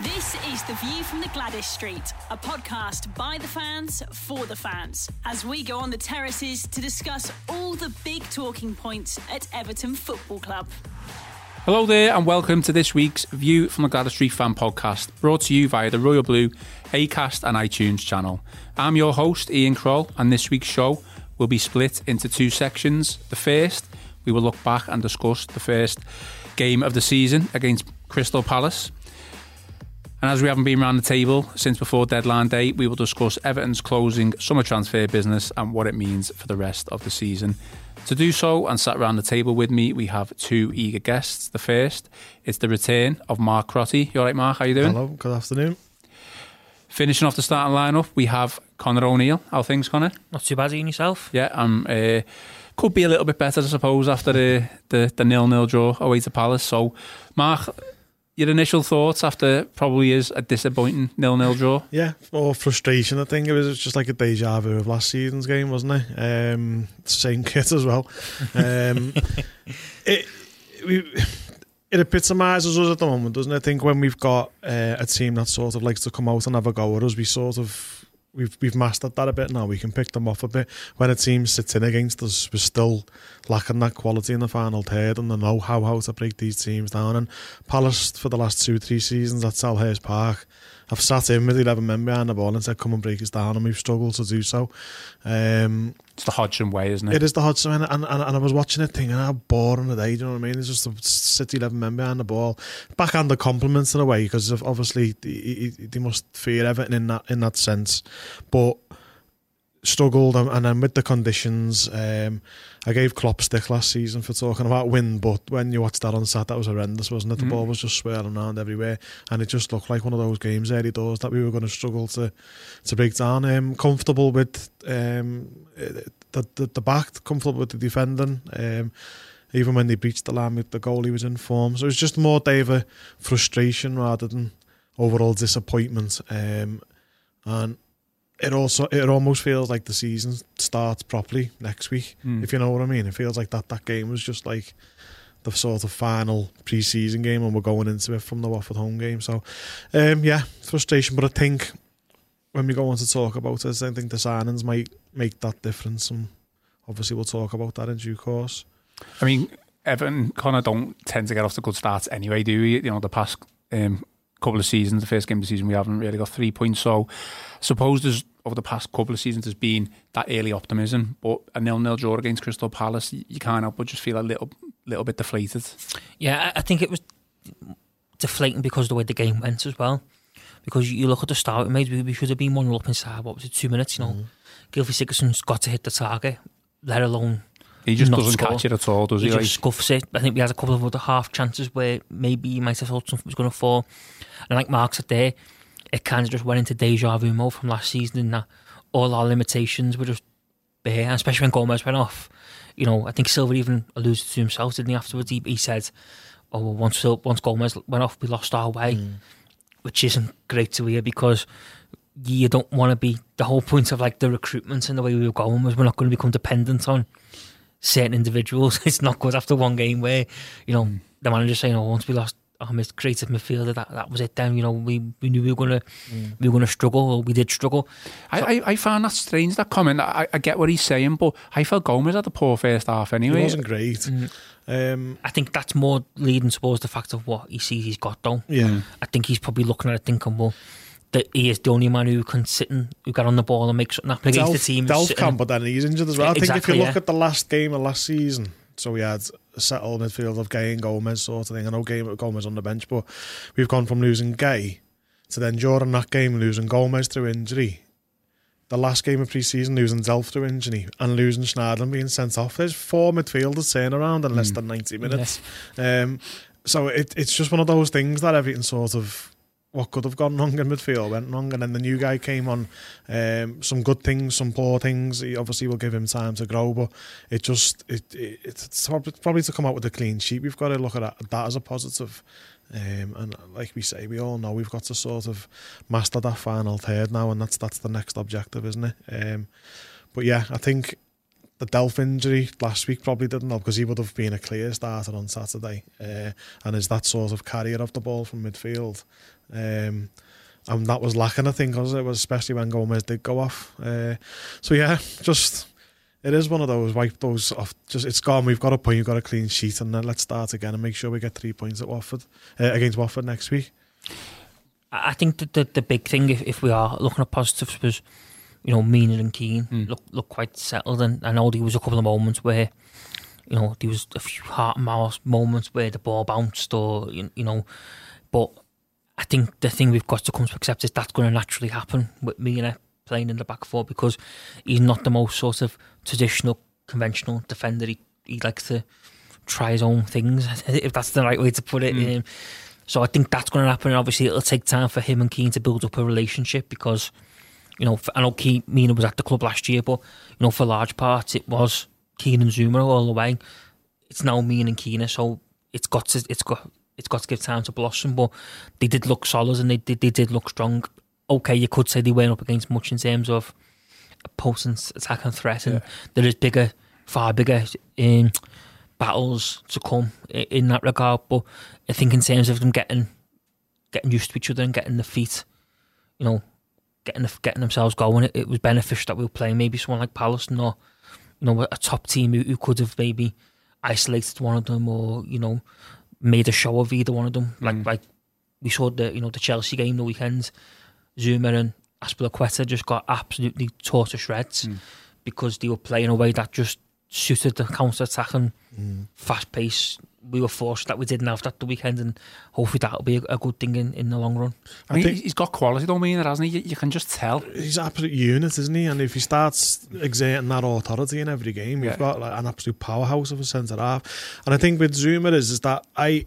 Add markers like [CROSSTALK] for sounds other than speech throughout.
This is The View from the Gwladys Street, a podcast by the fans for the fans, as we go on the terraces to discuss all the big talking points at Everton Football Club. Hello there, and welcome to this week's View from the Gwladys Street Fan Podcast, brought to you via the Royal Blue, Acast, and iTunes channel. I'm your host, Ian Kroll, and this week's show will be split into two sections. The first, we will look back and discuss the first game of the season against Crystal Palace. And as we haven't been around the table since before deadline day, we will discuss Everton's closing summer transfer business and what it means for the rest of the season. To do so, and sat around the table with me, we have two eager guests. The first is the return of Mark Crotty. You all right, Mark? How are you doing? Hello, good afternoon. Finishing off the starting lineup, we have Connor O'Neill. How things, Connor? Not too bad, Ian, yourself? Yeah, um, uh, could be a little bit better, I suppose, after the the, the nil nil draw away to Palace. So, Mark, your initial thoughts after probably is a disappointing nil nil draw? Yeah, or frustration. I think it was just like a deja vu of last season's game, wasn't it? Um, same [LAUGHS] kit as well. Um, [LAUGHS] it we, it epitomises us at the moment, doesn't it? I think when we've got uh, a team that sort of likes to come out and have a go at us, we sort of we've we've mastered that a bit now. We can pick them off a bit. When a team sits in against us, we're still lacking that quality in the final third and the know how how to break these teams down. And Palace for the last two three seasons at Selhurst Park, I've sat in with eleven men behind the ball and said, "Come and break us down," and we've struggled to do so. Um, It's the Hodgson way, isn't it? it is the Hodgson, and, and, and I was watching it thinking how boring the day. Do you know what I mean? It's just a City eleven men behind the ball, backhanded compliments in a way because obviously they, they must fear Everton in that in that sense, but struggled and, and then with the conditions. Um, I gave Klopp stick last season for talking about wind, but when you watched that on Saturday, that was horrendous, wasn't it? The Mm. ball was just swirling around everywhere, and it just looked like one of those games early doors that we were going to struggle to to break down. Um, comfortable with um, the, the the back, comfortable with the defending. Um, even when they breached the line with the goal, he was in form. So it was just more of a frustration rather than overall disappointment. Um, and it also it almost feels like the season starts properly next week. Mm. If you know what I mean, it feels like that that game was just like the sort of final pre-season game, and we're going into it from the Watford home game. So, um, yeah, frustration. But I think when we go on to talk about it, I think the signings might make that difference, and obviously we'll talk about that in due course. I mean, Everton kind of don't tend to get off to good starts anyway, do we? You know, the past um, couple of seasons, the first game of the season, we haven't really got three points. So, I suppose there's over the past couple of seasons, there's been that early optimism, but a nil-nil draw against Crystal Palace, you, you can't help but just feel a little, little bit deflated. Yeah, I I think it was deflating because of the way the game went as well. Because you look at the start, maybe we should have been one up inside. What was it, two minutes? You know, mm-hmm. Gylfi Sigurdsson's got to hit the target, let alone He just Not doesn't score. catch it at all, does he? he Like, just scuffs it. I think we had a couple of other half chances where maybe you might have thought something was going to fall. And like Mark said there, it kind of just went into deja vu mode from last season in that all our limitations were just bare, and especially when Gomes went off. You know, I think Silva even alluded to himself, didn't he, afterwards? He, he said, oh, well, once, once Gomes went off, we lost our way, mm. which isn't great to hear because you don't want to be, the whole point of like the recruitment and the way we were going was we're not going to become dependent on certain individuals. [LAUGHS] It's not good after one game where, you know, mm. the manager saying, "Oh, once we lost our most creative midfielder, that that was it." Then you know we, we knew we were gonna we were gonna struggle, or we did struggle. I, I, I found that strange, that comment. I, I get what he's saying, but I felt Gomes had a poor first half anyway. It anyway. wasn't great. Um, I think that's more leading towards the fact of what he sees he's got though. yeah. I think he's probably looking at it thinking, well, that he is the only man who can sit and who got on the ball and make something happen against the team. Delph sitting- can, but then he's injured as well. I think if you look yeah. at the last game of last season, so we had a settled midfield of Gueye and Gomes sort of thing. I know Gueye Gomes on the bench, but we've gone from losing Gueye to then during that game losing Gomes through injury. The last game of pre-season losing Delph through injury and losing Schneider being sent off. There's four midfielders turn around in less than 90 minutes. Um, so it, it's just one of those things that everything sort of what could have gone wrong in midfield went wrong, and then the new guy came on. Um, some good things, some poor things. He obviously will give him time to grow, but it just it, it it's probably to come out with a clean sheet. We've got to look at that, that as a positive. Um, and like we say, we all know we've got to sort of master that final third now, and that's that's the next objective, isn't it? Um, but yeah, I think the Delph injury last week probably didn't help because he would have been a clear starter on Saturday, uh, and is that sort of carrier of the ball from midfield. Um, and that was lacking, I think, was it was especially when Gomes did go off. Uh, so yeah, just it is one of those wipe those off. Just it's gone. We've got a point. We've got a clean sheet, and then let's start again and make sure we get three points at Watford uh, against Watford next week. I think that the the big thing, if, if we are looking at positives, was you know Mina and Keane mm. look look quite settled, and I know there was a couple of moments where you know there was a few heart and mouth moments where the ball bounced, or you, you know, but I think the thing we've got to come to accept is that's going to naturally happen with Mina playing in the back four because he's not the most sort of traditional, conventional defender. He, he likes to try his own things, [LAUGHS] if that's the right way to put it. Mm. Um, so I think that's going to happen. And obviously, it'll take time for him and Keane to build up a relationship because, you know, I know Keane, Mina was at the club last year, but, you know, for large parts, it was Keane and Zouma all the way. It's now Mina and Keane, so it's got to, it's got, it's got to give time to blossom. But they did look solid and they did, they did look strong. Okay, you could say they weren't up against much in terms of potent attack and threat, and yeah. there is bigger, far bigger um, battles to come in that regard. But I think in terms of them getting getting used to each other and getting the feet, you know, getting the, getting themselves going, it, it was beneficial that we were playing maybe someone like Palace or you know a top team who, who could have maybe isolated one of them or you know made a show of either one of them. Like mm. like we saw the you know the Chelsea game the weekend, Zouma and Azpilicueta just got absolutely tore to shreds mm. because they were playing a way that just suited the counter attack and mm. fast pace. We were forced that we didn't have that the weekend, and hopefully that'll be a, a good thing in, in the long run. I, I mean, he's got quality, don't mean, hasn't he? You, you, can just tell. He's an absolute unit, isn't he? And if he starts exerting that authority in every game, we've yeah. got like an absolute powerhouse of a centre half. And I think with Zouma is is that I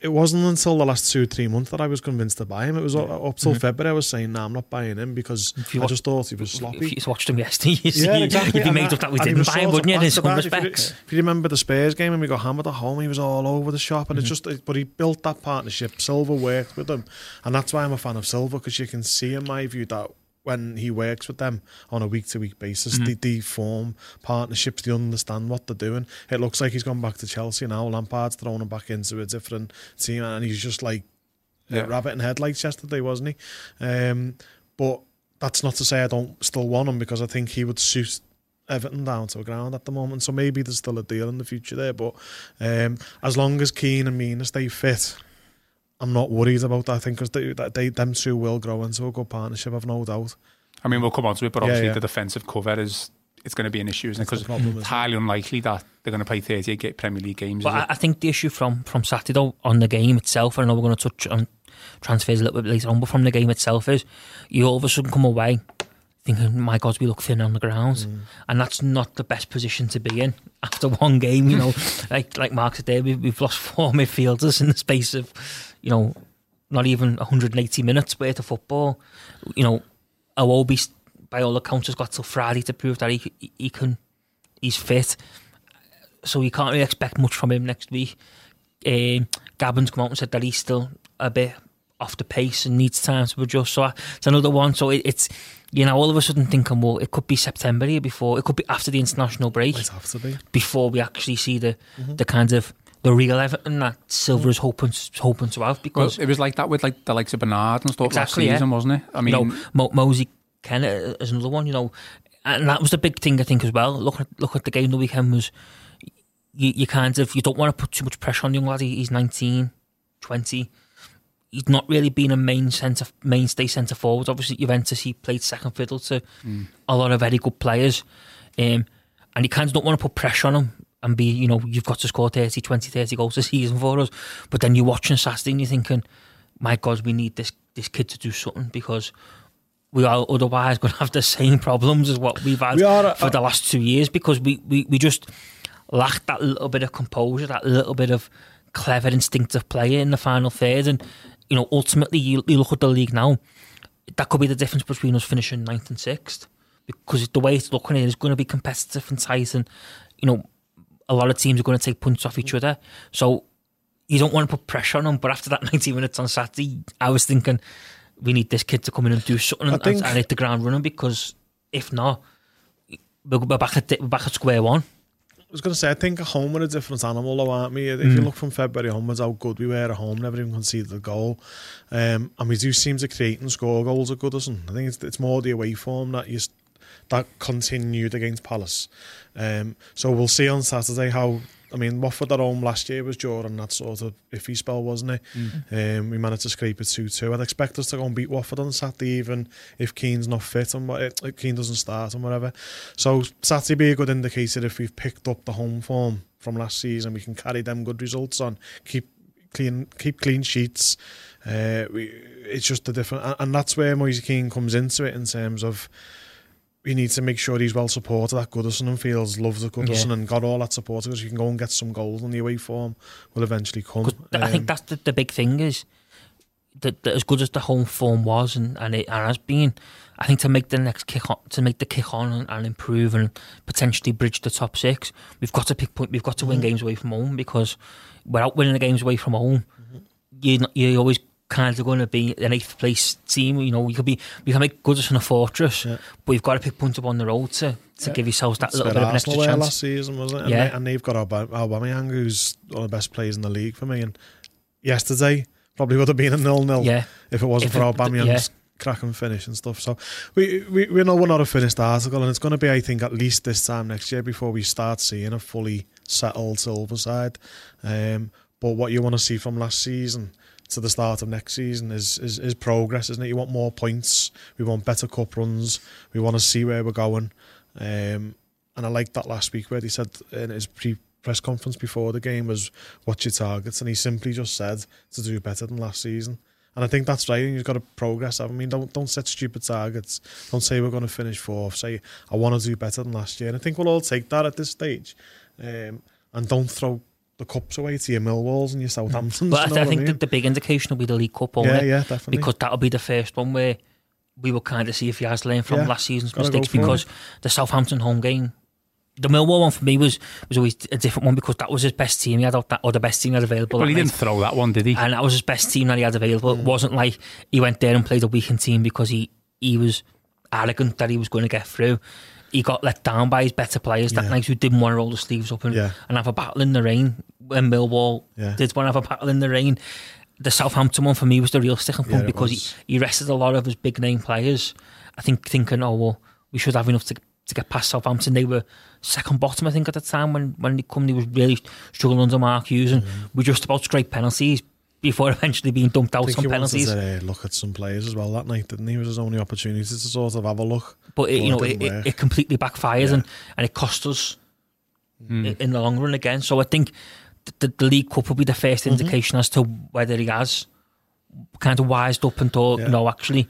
it, wasn't until the last two three months that I was convinced to buy him. It was up till mm-hmm. February I was saying, "No, nah, I'm not buying him because I watch, just thought he was sloppy." If you watched him yesterday, [LAUGHS] you yeah, exactly. you'd be made up that we didn't buy him, wouldn't you? In some respects. If you, remember the Spurs game and we got hammered at home, he was all over the shop, and mm-hmm. it's just. But he built that partnership. Silva worked with him, and that's why I'm a fan of Silva because you can see in my view that when he works with them on a week to week basis, mm-hmm. they, they form partnerships, they understand what they're doing. It looks like he's gone back to Chelsea now. Lampard's thrown him back into a different team, and he's just like yeah. rabbit in headlights yesterday, wasn't he? Um, but that's not to say I don't still want him because I think he would suit Everton down to the ground at the moment. So maybe there's still a deal in the future there. But um, as long as Keane and Mina stay fit, I'm not worried about that. I think because they, they, them two will grow into a good partnership. I've no doubt. I mean, we'll come on to it, but obviously yeah, yeah. the defensive cover is it's going to be an issue, isn't it? Because it's highly unlikely that they're going to play 38 Premier League games. But I, I, think the issue from from Saturday on the game itself, I know we're going to touch on transfers a little bit later on, but from the game itself is you all of a sudden come away thinking, my God, we look thin on the ground. Mm. And that's not the best position to be in after [LAUGHS] one game, you know. like like Mark said there, we, we've lost four [LAUGHS] midfielders in the space of you know, not even 180 minutes worth of football. You know, Iwobi, by all accounts, has got till Friday to prove that he he can, he's fit. So you can't really expect much from him next week. Um, Gbamin's come out and said that he's still a bit off the pace and needs time to adjust. So it's another one. So it, it's you know all of a sudden thinking, well, it could be September here before. It could be after the international break. It have to be before we actually see the mm-hmm. the kind of the real Everton that Silva is hoping hoping to have because well, it was like that with like the likes of Bernard and stuff exactly, last season, yeah. wasn't it? I mean, you know, Mo- Moise Kennett is another one, you know, and that was the big thing I think as well. Look at look at the game the weekend was you, you kind of you don't want to put too much pressure on the young lad. He's 19, 20. He's not really been a main centre mainstay centre forward. Obviously, Juventus he played second fiddle to mm. a lot of very good players, um, and you kind of don't want to put pressure on him and be, you know, you've got to score 30, 20, 30 goals a season for us. But then you're watching Saturday and you're thinking, my God, we need this this kid to do something because we are otherwise [LAUGHS] going to have the same problems as what we've had we are, for uh, the last two years because we, we, we just lack that little bit of composure, that little bit of clever, instinctive player in the final third. And, you know, ultimately, you, you look at the league now, that could be the difference between us finishing ninth and sixth. Because the way it's looking is going to be competitive and tight. And, you know, a lot of teams are going to take points off each other. So you don't want to put pressure on them. But after that [LAUGHS] 90 minutes on Saturday, I was thinking we need this kid to come in and do something and, think- and hit the ground running because if not, we're back at, we're back at square one. I was going to say, I think at home we're a different animal, though, aren't we? If you look from February onwards, how good we were at home, never even conceded a goal. Um, and we do seem to create and score goals at Goodison. I think it's, it's more the away form that you that continued against Palace. Um, so we'll see on Saturday how. I mean, Watford at home last year was Jordan that sort of iffy spell, wasn't it? Um, we managed to scrape it 2 2. I'd expect us to go and beat Watford on Saturday, even if Keane's not fit and what, if Keane doesn't start and whatever. So Saturday be a good indicator if we've picked up the home form from last season. We can carry them good results on, keep clean, keep clean sheets. Uh, we, it's just a different, and- and that's where Moise Kean comes into it in terms of we need to make sure he's well supported at Goodison and feels loves at Goodison Yeah. and got all that support because you can go and get some goals on the away form will eventually come. th- I Um, think that's the, the big thing is that, that as good as the home form was and, and it and has been, I think to make the next kick on, to make the kick on and, and improve and potentially bridge the top six, we've got to pick point. We've got to Mm-hmm. win games away from home because without winning the games away from home, Mm-hmm. you you're always kind of going to be an eighth place team. You know, we could be we can make Goodison a fortress, Yeah. but you've got to pick points up on the road to to give yourselves that It's little bit of an extra chance. last season, wasn't it? And, Yeah. they, and they've got Aub- Aubameyang, who's one of the best players in the league for me. And yesterday probably would have been a nil-nil Yeah. if it wasn't If for it- Aubameyang's yeah. cracking finish and stuff. So we, we we know we're not a finished article, and it's going to be, I think, at least this time next year before we start seeing a fully settled Silva side. Um, but what you want to see from last season to the start of next season is, is is progress, isn't it? You want more points. We want better cup runs. We want to see where we're going. Um, and I liked that last week where he said in his pre press conference before the game was what's your targets, and he simply just said to do better than last season. And I think that's right. You've got to progress. I mean, don't don't set stupid targets. Don't say we're going to finish fourth. Say I want to do better than last year. And I think we'll all take that at this stage. Um, and don't throw the cups away to your Millwalls and your Southamptons. But I, you know I think I the, mean? the big indication will be the League Cup, won't yeah, it? yeah, definitely. because that'll be the first one where we will kind of see if he has learned from Yeah, last season's gotta go mistakes. for it. Because the Southampton home game, the Millwall one for me was was always a different one because that was his best team he had out that, or the best team he had available. Well, he night. didn't throw that one, did he? and that was his best team that he had available. Mm. It wasn't like he went there and played a weakened team because he he was arrogant that he was going to get through. He got let down by his better players that Yeah. night who didn't want to roll the sleeves up and, Yeah. and have a battle in the rain when Millwall Yeah. did want to have a battle in the rain. The Southampton one for me was the real sticking point because he, was. he rested a lot of his big name players. I think thinking, oh well, we should have enough to to get past Southampton. They were second bottom, I think, at the time when when they come. They was really struggling under Mark Hughes, and we just about scraped penalties before eventually being dumped I out think on he penalties. to uh, look at some players as well that night, didn't he? It was his only opportunity to sort of have a look. but it, you know, it it, it, completely backfires Yeah. and, and it cost us i- in the long run again. So I think the, the League Cup will be the 1st Mm-hmm. indication as to whether he has kind of wised up and thought, Yeah. no, actually,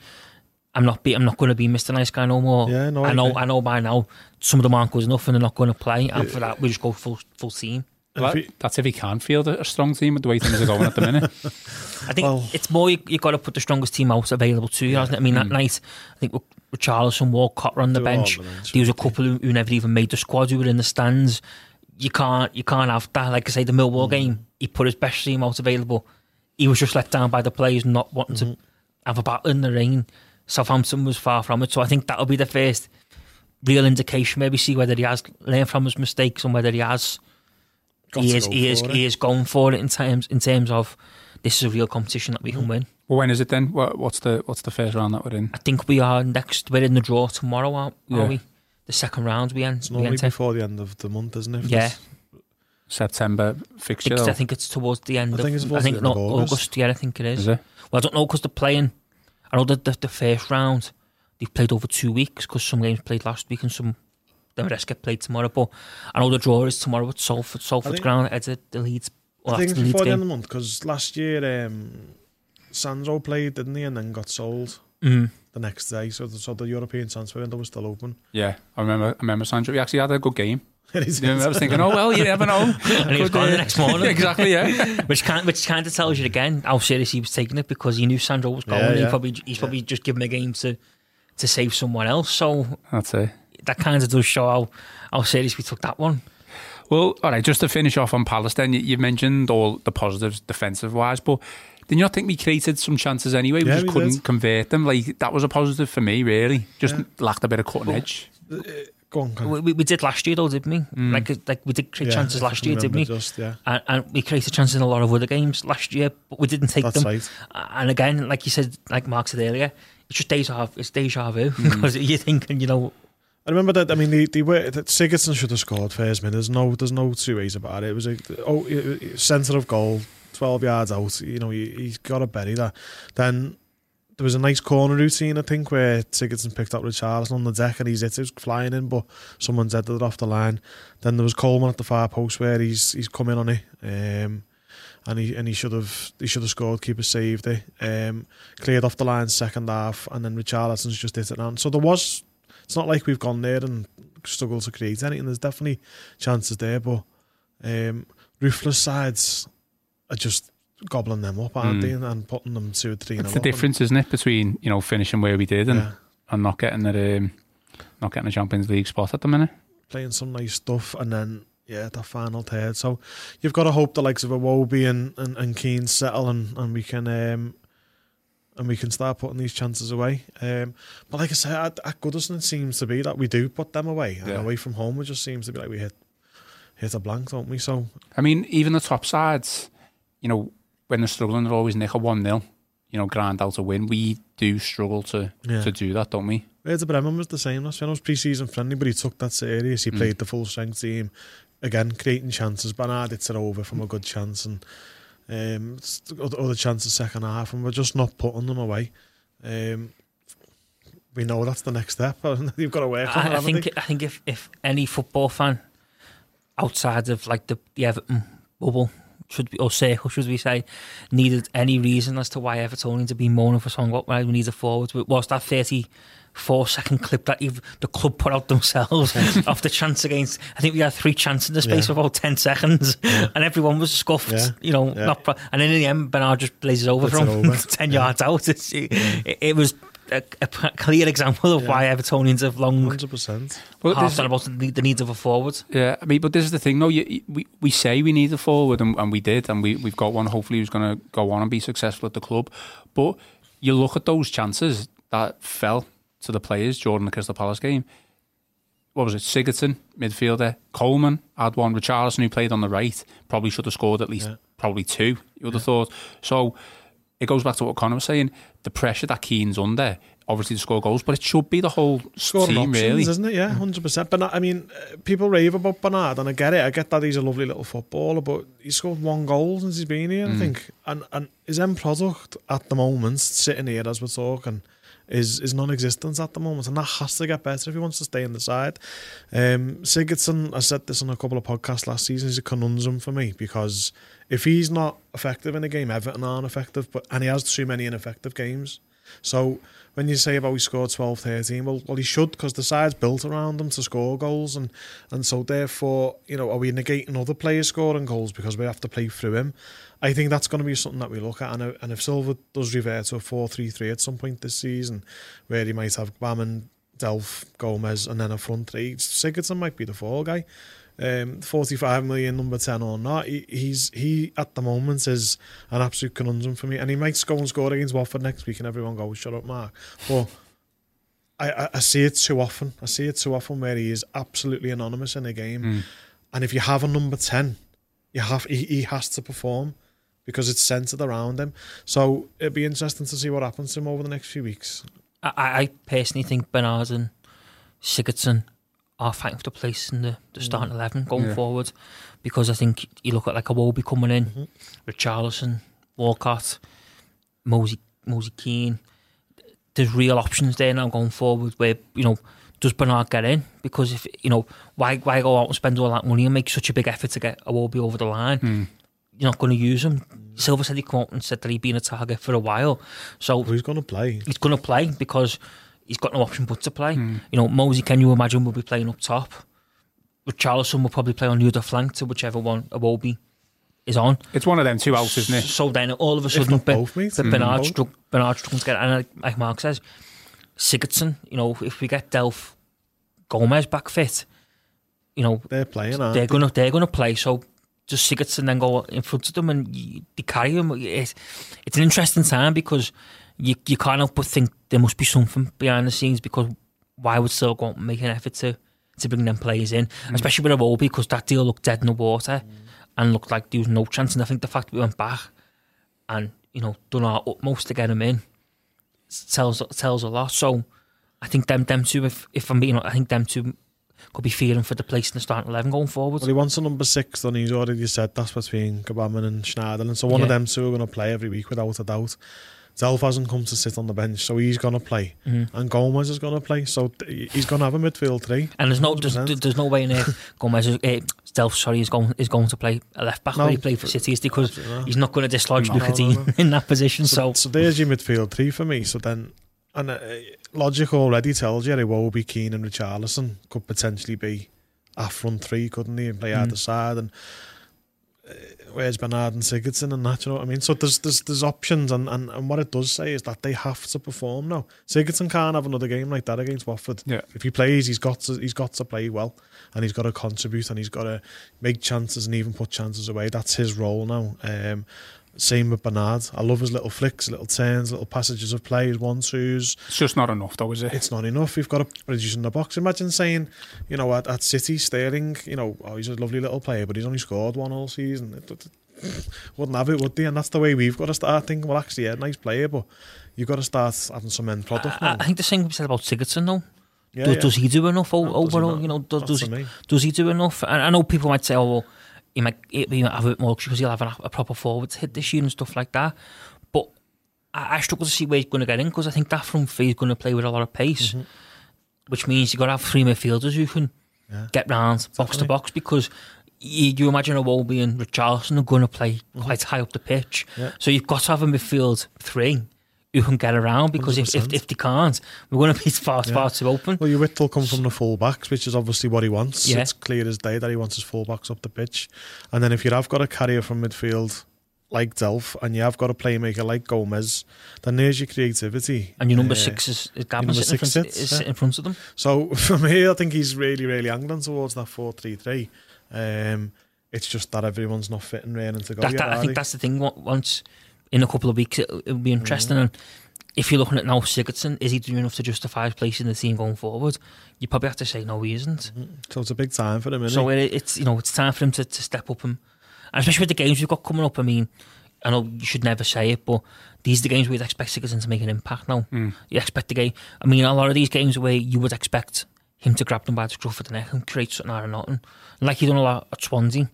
I'm not be, I'm not going to be Mr. Nice Guy no more. Yeah, no, I I know agree. I know by now some of them aren't good enough and they're not going to play, and for that we just go full full team. Well, If he- that's if he can field a, a strong team with the way things are going at the minute. [LAUGHS] I think Well- it's more you, you got to put the strongest team out available to you, hasn't it? I mean, that night, I think with, with Charleston, Walcott were on the They were all bench. the bench, There was a couple who, who never even made the squad who were in the stands. You can't, you can't have that. Like I say, the Mm. Millwall game, he put his best team out available. He was just let down by the players not wanting Mm-hmm. to have a battle in the rain. Southampton was far from it, so I think that'll be the first real indication. Maybe see whether he has learned from his mistakes and whether he has Got he to is go he is it. he is going for it in terms in terms of this is a real competition that we Mm-hmm. can win. well, when is it then? What, what's the what's the first round that we're in? I think we are next. We're in the draw tomorrow, aren't are we? The second round we end. It's We enter. before the end of the month, isn't it? Yeah. September I fixture. think. I think it's towards the end I of. think it's I think not August. August. Yeah, I think it is. Is it? Well, I don't know because they're playing. I know that the, the first round they've played over two weeks because some games played last week and some the rest get played tomorrow. But I know the draw is tomorrow at Salford. Salford's think- ground. It's at the Leeds. Well, I think that's it's the before the end of the month because last year um, Sandro played, didn't he, and then got sold Mm. the next day. So the, so the European transfer window was still open. Yeah, I remember. I remember Sandro. He actually had a good game. [LAUGHS] in his You know, I was thinking, oh well, you never know. [LAUGHS] and he was gone uh, the next morning. [LAUGHS] exactly, yeah. which kind which kind of tells you again how serious he was taking it because he knew Sandro was going. Yeah, and He probably he's probably just given a game to to save someone else. So That's it. That kind of does show how how serious we took that one. Well, all right, just to finish off on Palace, then you, you mentioned all the positives defensive wise, but did you not think we created some chances anyway? We Yeah, just we couldn't did. convert them. Like that was a positive for me, really. Just lacked a bit of cutting edge. Go on, Con. We, we, we did last year though, didn't we? Mm. Like like we did create Yeah, chances last year, didn't we? Just, yeah. And, and we created chances in a lot of other games last year, but we didn't take That's them. right. And again, like you said, like Mark said earlier, it's just deja, it's deja vu Mm. [LAUGHS] because you're thinking, you know, I remember that. I mean, the the way that Sigurdsson should have scored first minute. There's no, there's no two ways about it. It was a oh, centre of goal, twelve yards out. You know, he, he's got to bury that. Then there was a nice corner routine, I think, where Sigurdsson picked up Richarlison on the deck and he's it was flying in, but someone's headed it off the line. Then there was Coleman at the far post where he's he's come in on it. Um, and he and he should have he should have scored. Keeper saved it. Um, cleared off the line second half, and then Richarlison's just hit it on. So there was. It's not like we've gone there and struggled to create anything. There's definitely chances there, but um, ruthless sides are just gobbling them up, aren't Mm. they, and, and putting them two or three. It's the up and- difference, isn't it, between you know finishing where we did and, Yeah, and not getting the um, not getting a Champions League spot at the minute. playing some nice stuff, and then yeah, that final third. So you've got to hope the likes of Iwobi and and, and Kean settle, and, and we can um, and we can start putting these chances away. Um, but like I said, at, at Goodison, it seems to be that we do put them away, and away from home, it just seems to be like we hit hit a blank, don't we? So I mean, even the top sides, you know, when they're struggling, they're always nick a one 0 You know, grind out a win. We do struggle to Yeah. to do that, don't we? Werder Bremen was the same last year. It was pre-season friendly, but he took that serious. He Mm. played the full strength team again, creating chances. Bernard hits it over from a good chance, and um, other chances second half, and we're just not putting them away. Um, we know that's the next step. [LAUGHS] You've got to work on it. I, I think you? I think if, if any football fan outside of like the, the Everton bubble should be or circle should we say needed any reason as to why Evertonians have been moaning for song what we need a forward was that 34 second clip that you've, the club put out themselves [LAUGHS] off the chance against I think we had three chances in the space Yeah. of about 10 seconds and everyone was scuffed Yeah. you know Yeah. not pro- and then in the end Bernard just blazes over Puts from over. [LAUGHS] 10 yards out it's, it, it was a, a clear example of Yeah. why Evertonians have long Hundred percent. Well, half this- done about the, the needs of a forward. Yeah, I mean, but this is the thing, though. You, we we say we need a forward, and, and we did, and we we've got one. Hopefully, who's going to go on and be successful at the club. But you look at those chances that fell to the players during the Crystal Palace game. What was it? Sigurdsson, midfielder. Coleman had one. Richarlison, who played on the right, probably should have scored at least Yeah. probably two. You would have thought. So it goes back to what Connor was saying. The pressure that Kean's under, obviously to score goals, but it should be the whole Scoring team options, really. isn't it? Yeah, hundred percent. But I mean, uh, people rave about Bernard, and I get it. I get that he's a lovely little footballer, but he's scored one goal since he's been here. I think, and and his end product at the moment, sitting here as we're talking, is is non-existent at the moment, and that has to get better if he wants to stay in the side. Um, Sigurdsson, I said this on a couple of podcasts last season, he's a conundrum for me because if he's not effective in a game, Everton aren't effective, but and he has too many ineffective games. So when you say about he scored 12, 13, well, well he should because the side's built around him to score goals, and and so therefore, you know, are we negating other players scoring goals because we have to play through him? I think that's going to be something that we look at, and if, and if Silva does revert to a 4-3-3 at some point this season, where he might have Bam Delph, Gomes, and then a front three, Sigurdsson might be the fall guy. Um, 45 million number 10 or not, he, he's he at the moment is an absolute conundrum for me, and he might go and score against Watford next week, and everyone goes, "Shut up, Mark." But I, I, I see it too often. I see it too often where he is absolutely anonymous in a game, and if you have a number 10, you have he, he has to perform because it's centered around him. So it'd be interesting to see what happens to him over the next few weeks. I, I personally think Bernard and Sigurdsson are fighting for the place in the, the starting 11 going Yeah. forward because I think you look at like Iwobi coming in, Mm-hmm. Richarlison, Walcott, Moise, Moise Kean. There's real options there now going forward where, you know, does Bernard get in? Because if, you know, why why go out and spend all that money and make such a big effort to get Iwobi over the line? You're not going to use him. Silva said he come out and said that he'd been a target for a while. So Who's going to play? he's going to play because he's got no option but to play. You know, Moise, can you imagine will be playing up top? Richarlison will probably play on the other flank to whichever one Iwobi is on. It's one of them two outs, isn't it? So then all of a If sudden, not Ben- both, mate. Ben- Mm. Bernard, Both. Bernard struggling to get, and like- like Mark says, Sigurdsson, you know, if we get Delph Gomes back fit, you know, They're playing, aren't they're they? gonna they're gonna play. So just Sigurdsson then go in front of them and they carry him. It's, it's an interesting time because you you can't help but think there must be something behind the scenes because why would and make an effort to to bring them players in, mm. especially with Iwobi because that deal looked dead in the water mm. and looked like there was no chance. And I think the fact we went back and you know done our utmost to get him in tells tells a lot. So I think them them two, if if I'm being, I think them two could be fearing for the place in the starting eleven going forward. Well, he wants a number six, and he's already said that's between Gbamin and Schneiderlin. So one of them two are going to play every week without a doubt. Delph hasn't come to sit on the bench, so he's going to play. Mm-hmm. And Gomes is going to play, so th- he's going to have a midfield three. And there's no there's, there's no way in there [LAUGHS] Gomes is, uh, Delph, sorry is going is going to play a left back No. where he played for City is because he's not going to dislodge No, Luca no, [LAUGHS] in that position. So, So, so there's your midfield three for me. So then, and uh, logic already tells you Iwobi, Kean, and Richarlison could potentially be a front three, couldn't he? And play Mm. either side. And where's Bernard and Sigurdsson and that? You know what I mean? So there's there's there's options, and, and, and what it does say is that they have to perform now. Sigurdsson can't have another game like that against Watford. Yeah. If he plays, he's got to he's got to play well, and he's got to contribute, and he's got to make chances and even put chances away. That's his role now. Um, same with Bernard. I love his little flicks, little turns, little passages of play, his one twos. It's just not enough, though, is it? It's not enough. We've got to produce in the box. Imagine saying, you know, at, at City, Sterling, you know, oh, he's a lovely little player, but he's only scored one all season. It, it- [LAUGHS] wouldn't have it, would they? And that's the way we've got to start thinking. Well, actually, yeah, nice player, but you've got to start having some end product I, now. I think the same can be said about Sigurdsson though. yeah, does, yeah. does he do enough o- No, overall? You know, does does he, does he do enough? And I know people might say, oh, well, he might, he might have a bit more because he'll have a, a proper forward to hit this year and stuff like that. But I, I struggle to see where he's going to get in because I think that front three is going to play with a lot of pace, Mm-hmm. which means you've got to have three midfielders who can Yeah. get round box to box because you, you imagine Iwobi and Richarlison are going to play quite high up the pitch. Mm-hmm. Yeah. So you've got to have a midfield three who can get around because if, if, 100%. if they can't, we're going to be [LAUGHS] far, far too open. Well, your width will come from the full backs, which is obviously what he wants. Yeah. It's clear as day that he wants his full backs up the pitch. And then if you have got a carrier from midfield like Delph and you have got a playmaker like Gomes, then there's your creativity. And your number Uh, six is, is Gbamin sitting, in six front, sits, is yeah. sitting in front of them. So [LAUGHS] for me, I think he's really, really angling towards that 4 3 3. Um, it's just that everyone's not fitting ready to go. That, yet, that, I think they? that's the thing. Once in a couple of weeks, it, it'll be interesting. Mm-hmm. And if you're looking at now Sigurdsson, is he doing enough to justify his place in the team going forward? You probably have to say no, he isn't. Mm-hmm. So it's a big time for him, isn't So it? it, it's you know it's time for him to, to step up and, and especially with the games we've got coming up. I mean, I know you should never say it, but these are the games we'd expect Sigurdsson to make an impact. Now mm. you expect the game. I mean, a lot of these games where you would expect him to grab them by the scruff of the neck and create something out of nothing, like he done a lot at Swansea,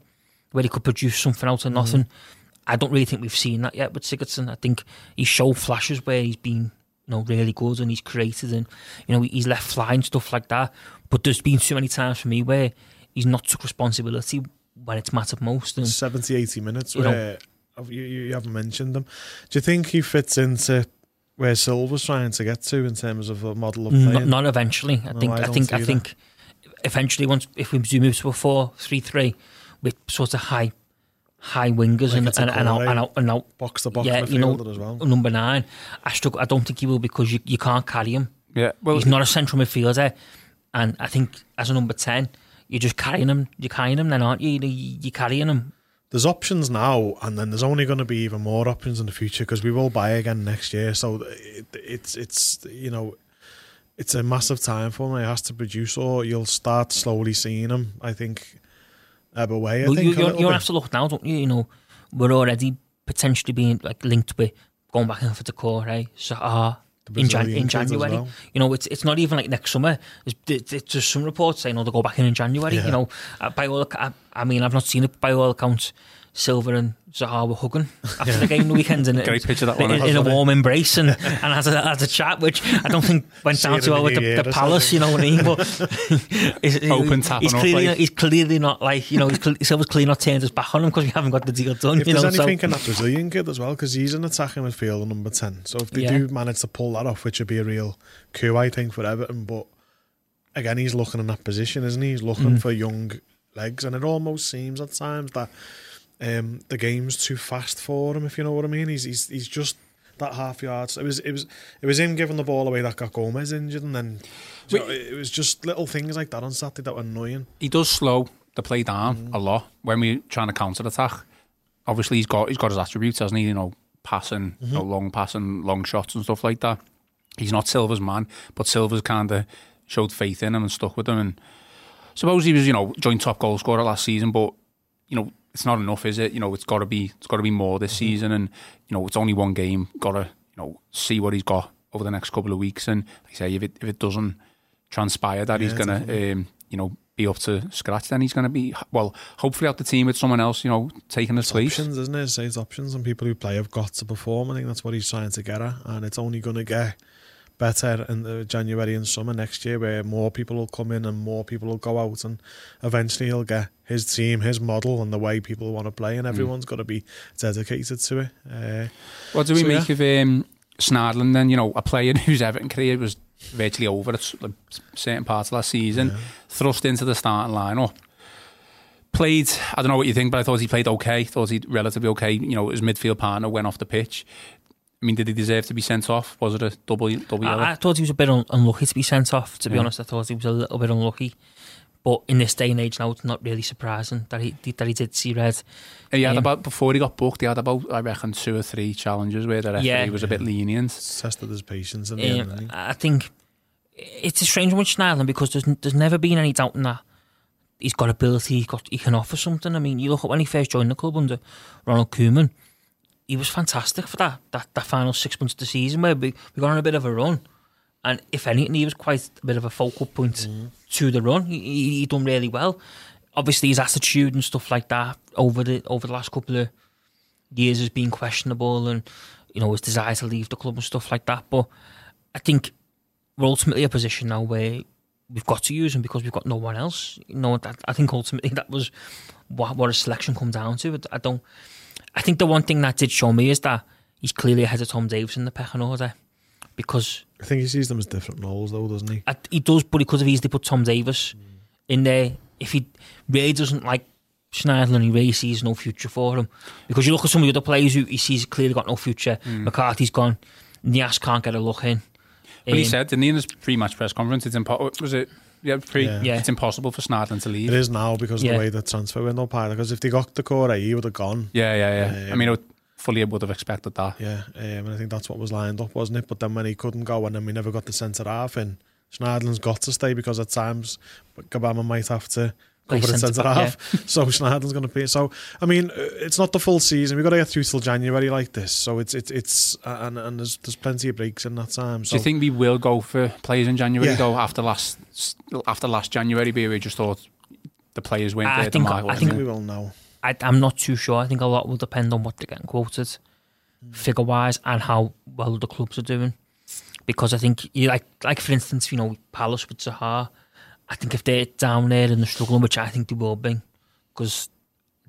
where he could produce something out of mm. nothing. I don't really think we've seen that yet with Sigurdsson. I think he showed flashes where he's been, you know, really good and he's created and you know he's left flying stuff like that. But there's been too many times for me where he's not took responsibility when it's mattered most. And 70, 80 minutes You where you, you, you haven't mentioned them. Do you think he fits into where Silva's trying to get to in terms of a model of not, playing? not eventually. I No, think. I I, think. I think. Eventually, once if we do move to a four three three with sort of high, high wingers Like and, it's a and, and, out, and, out, and out box to box yeah, you know, as well. number nine. I struggle. I don't think he will because you, you can't carry him. Yeah. Well, He's not a central midfielder, and I think as a number ten, you're just carrying him. You're carrying him, then aren't you? You- You're carrying him. There's options now, and then there's only going to be even more options in the future because we will buy again next year. So it, it's it's you know it's a massive time for him. He has to produce, or you'll start slowly seeing him. I think ebb away. I Well, think you, a you, little you bit. have to look now, don't you? You know, we're already potentially being like linked with going back in for Doucouré, right? So, uh, in, Jan- in January, well. you know, it's it's not even like next summer. There's, there's there's some reports saying, "Oh, they'll go back in in January." Yeah. You know, uh, by all, I, I mean, I've not seen it. By all accounts, Silva and Zaha were hugging after the game the weekend, and [LAUGHS] Great picture that one, in, in a hasn't it? warm embrace and and has a, has a chat, which I don't think went down too well with the, the palace. You know what I mean? But [LAUGHS] he's, Open tap he's clearly like. he's clearly not like you know he's cle- Silva's clearly not turned his back on him because we haven't got the deal done. If you there's know, so anything in that Brazilian kid as well, because he's an attacking midfielder number 10. So if they Yeah. do manage to pull that off, which would be a real coup, I think, for Everton, but again, he's looking in that position, isn't he? He's looking mm. for young legs, and it almost seems at times that um, the game's too fast for him. If you know what I mean, he's he's, he's just that half yard. It was it was it was him giving the ball away that got Gomes injured, and then know, it was just little things like that on Saturday that were annoying. he does slow the play down a lot when we're trying to counter attack. Obviously, he's got he's got his attributes, hasn't he? You know, passing, you know, long passing, long shots and stuff like that. He's not Silva's man, but Silva's kind of showed faith in him and stuck with him. And suppose he was, you know, joint top goal scorer last season, but you know, it's not enough, is it? You know, it's got to be it's got to be more this season, and you know, it's only one game. Got to you know see what he's got over the next couple of weeks, and like I say, if it if it doesn't transpire that he's gonna um, you know be up to scratch, then he's gonna be well, hopefully out the team with someone else, you know, taking his place. options, isn't it? It's options, and people who play have got to perform. I think that's what he's trying to get at, and it's only going to get better in the January and summer next year, where more people will come in and more people will go out, and eventually he'll get his team, his model, and the way people want to play, and everyone's got to be dedicated to it. Uh, What do we So, make of um, Schneiderlin then? You know, a player [LAUGHS] whose Everton career was virtually over at certain parts of last season, thrust into the starting line lineup. Played, I don't know what you think, but I thought he played okay. Thought he relatively okay. You know, his midfield partner went off the pitch. I mean, did he deserve to be sent off? Was it a double double yellow? I, I thought he was a bit un- unlucky to be sent off. To be Yeah. honest, I thought he was a little bit unlucky. But in this day and age now, it's not really surprising that he that he did see red. he had um, about before he got booked. He had about I reckon two or three challenges where the referee Yeah. was a bit lenient. tested his patience in the. Um, didn't? I think it's a strange one with Schneiderlin because there's there's never been any doubt in that he's got ability. He got he can offer something. I mean, you look at when he first joined the club under Ronald Koeman, he was fantastic for that that, that final six months of the season where we, we got on a bit of a run. And if anything, he was quite a bit of a focal point mm. to the run. He, he, he done really well. Obviously, his attitude and stuff like that over the over the last couple of years has been questionable, and you know his desire to leave the club and stuff like that. But I think we're ultimately a position now where we've got to use him because we've got no one else. You know, that, I think ultimately [LAUGHS] that was what what a selection come down to. I don't. I think the one thing that did show me is that he's clearly ahead of Tom Davies in the pecking order because I think he sees them as different roles, though, doesn't he? I, he does, but he could have easily put Tom Davies in there if he really doesn't like Schneiderlin. He really sees no future for him because you look at some of the other players who he sees clearly got no future. McCarthy's gone. Niasse can't get a look in. But he Um, said, didn't he, in his pre-match press conference, it's impo- was it? Yeah, pre- Yeah. Yeah. it's impossible for Schneiderlin to leave. It is now because of Yeah. the way the transfer window piled. Because if they got Doucouré, he would have gone. Yeah, yeah, yeah. I Um, mean, I would, fully would have expected that. Yeah, um, and I think that's what was lined up, wasn't it? But then when he couldn't go, and then we never got the centre half and Schneiderlin's got to stay because at times Gbamin might have to Play cover the centre centre back, half. [LAUGHS] so Schneiderlin's going to be. So I mean, uh, it's not the full season. We've got to get through till January like this. So it's it's it's uh, and and there's there's plenty of breaks in that time. So Do you think we will go for players in January Yeah. though? After last after last January, we just thought the players weren't I there. think- market I I think we will know. I, I'm not too sure. I think a lot will depend on what they're getting quoted, figure wise, and how well the clubs are doing. Because I think, you like, like for instance, you know, Palace with Zaha. I think if they're down there and they're struggling, which I think they will be, because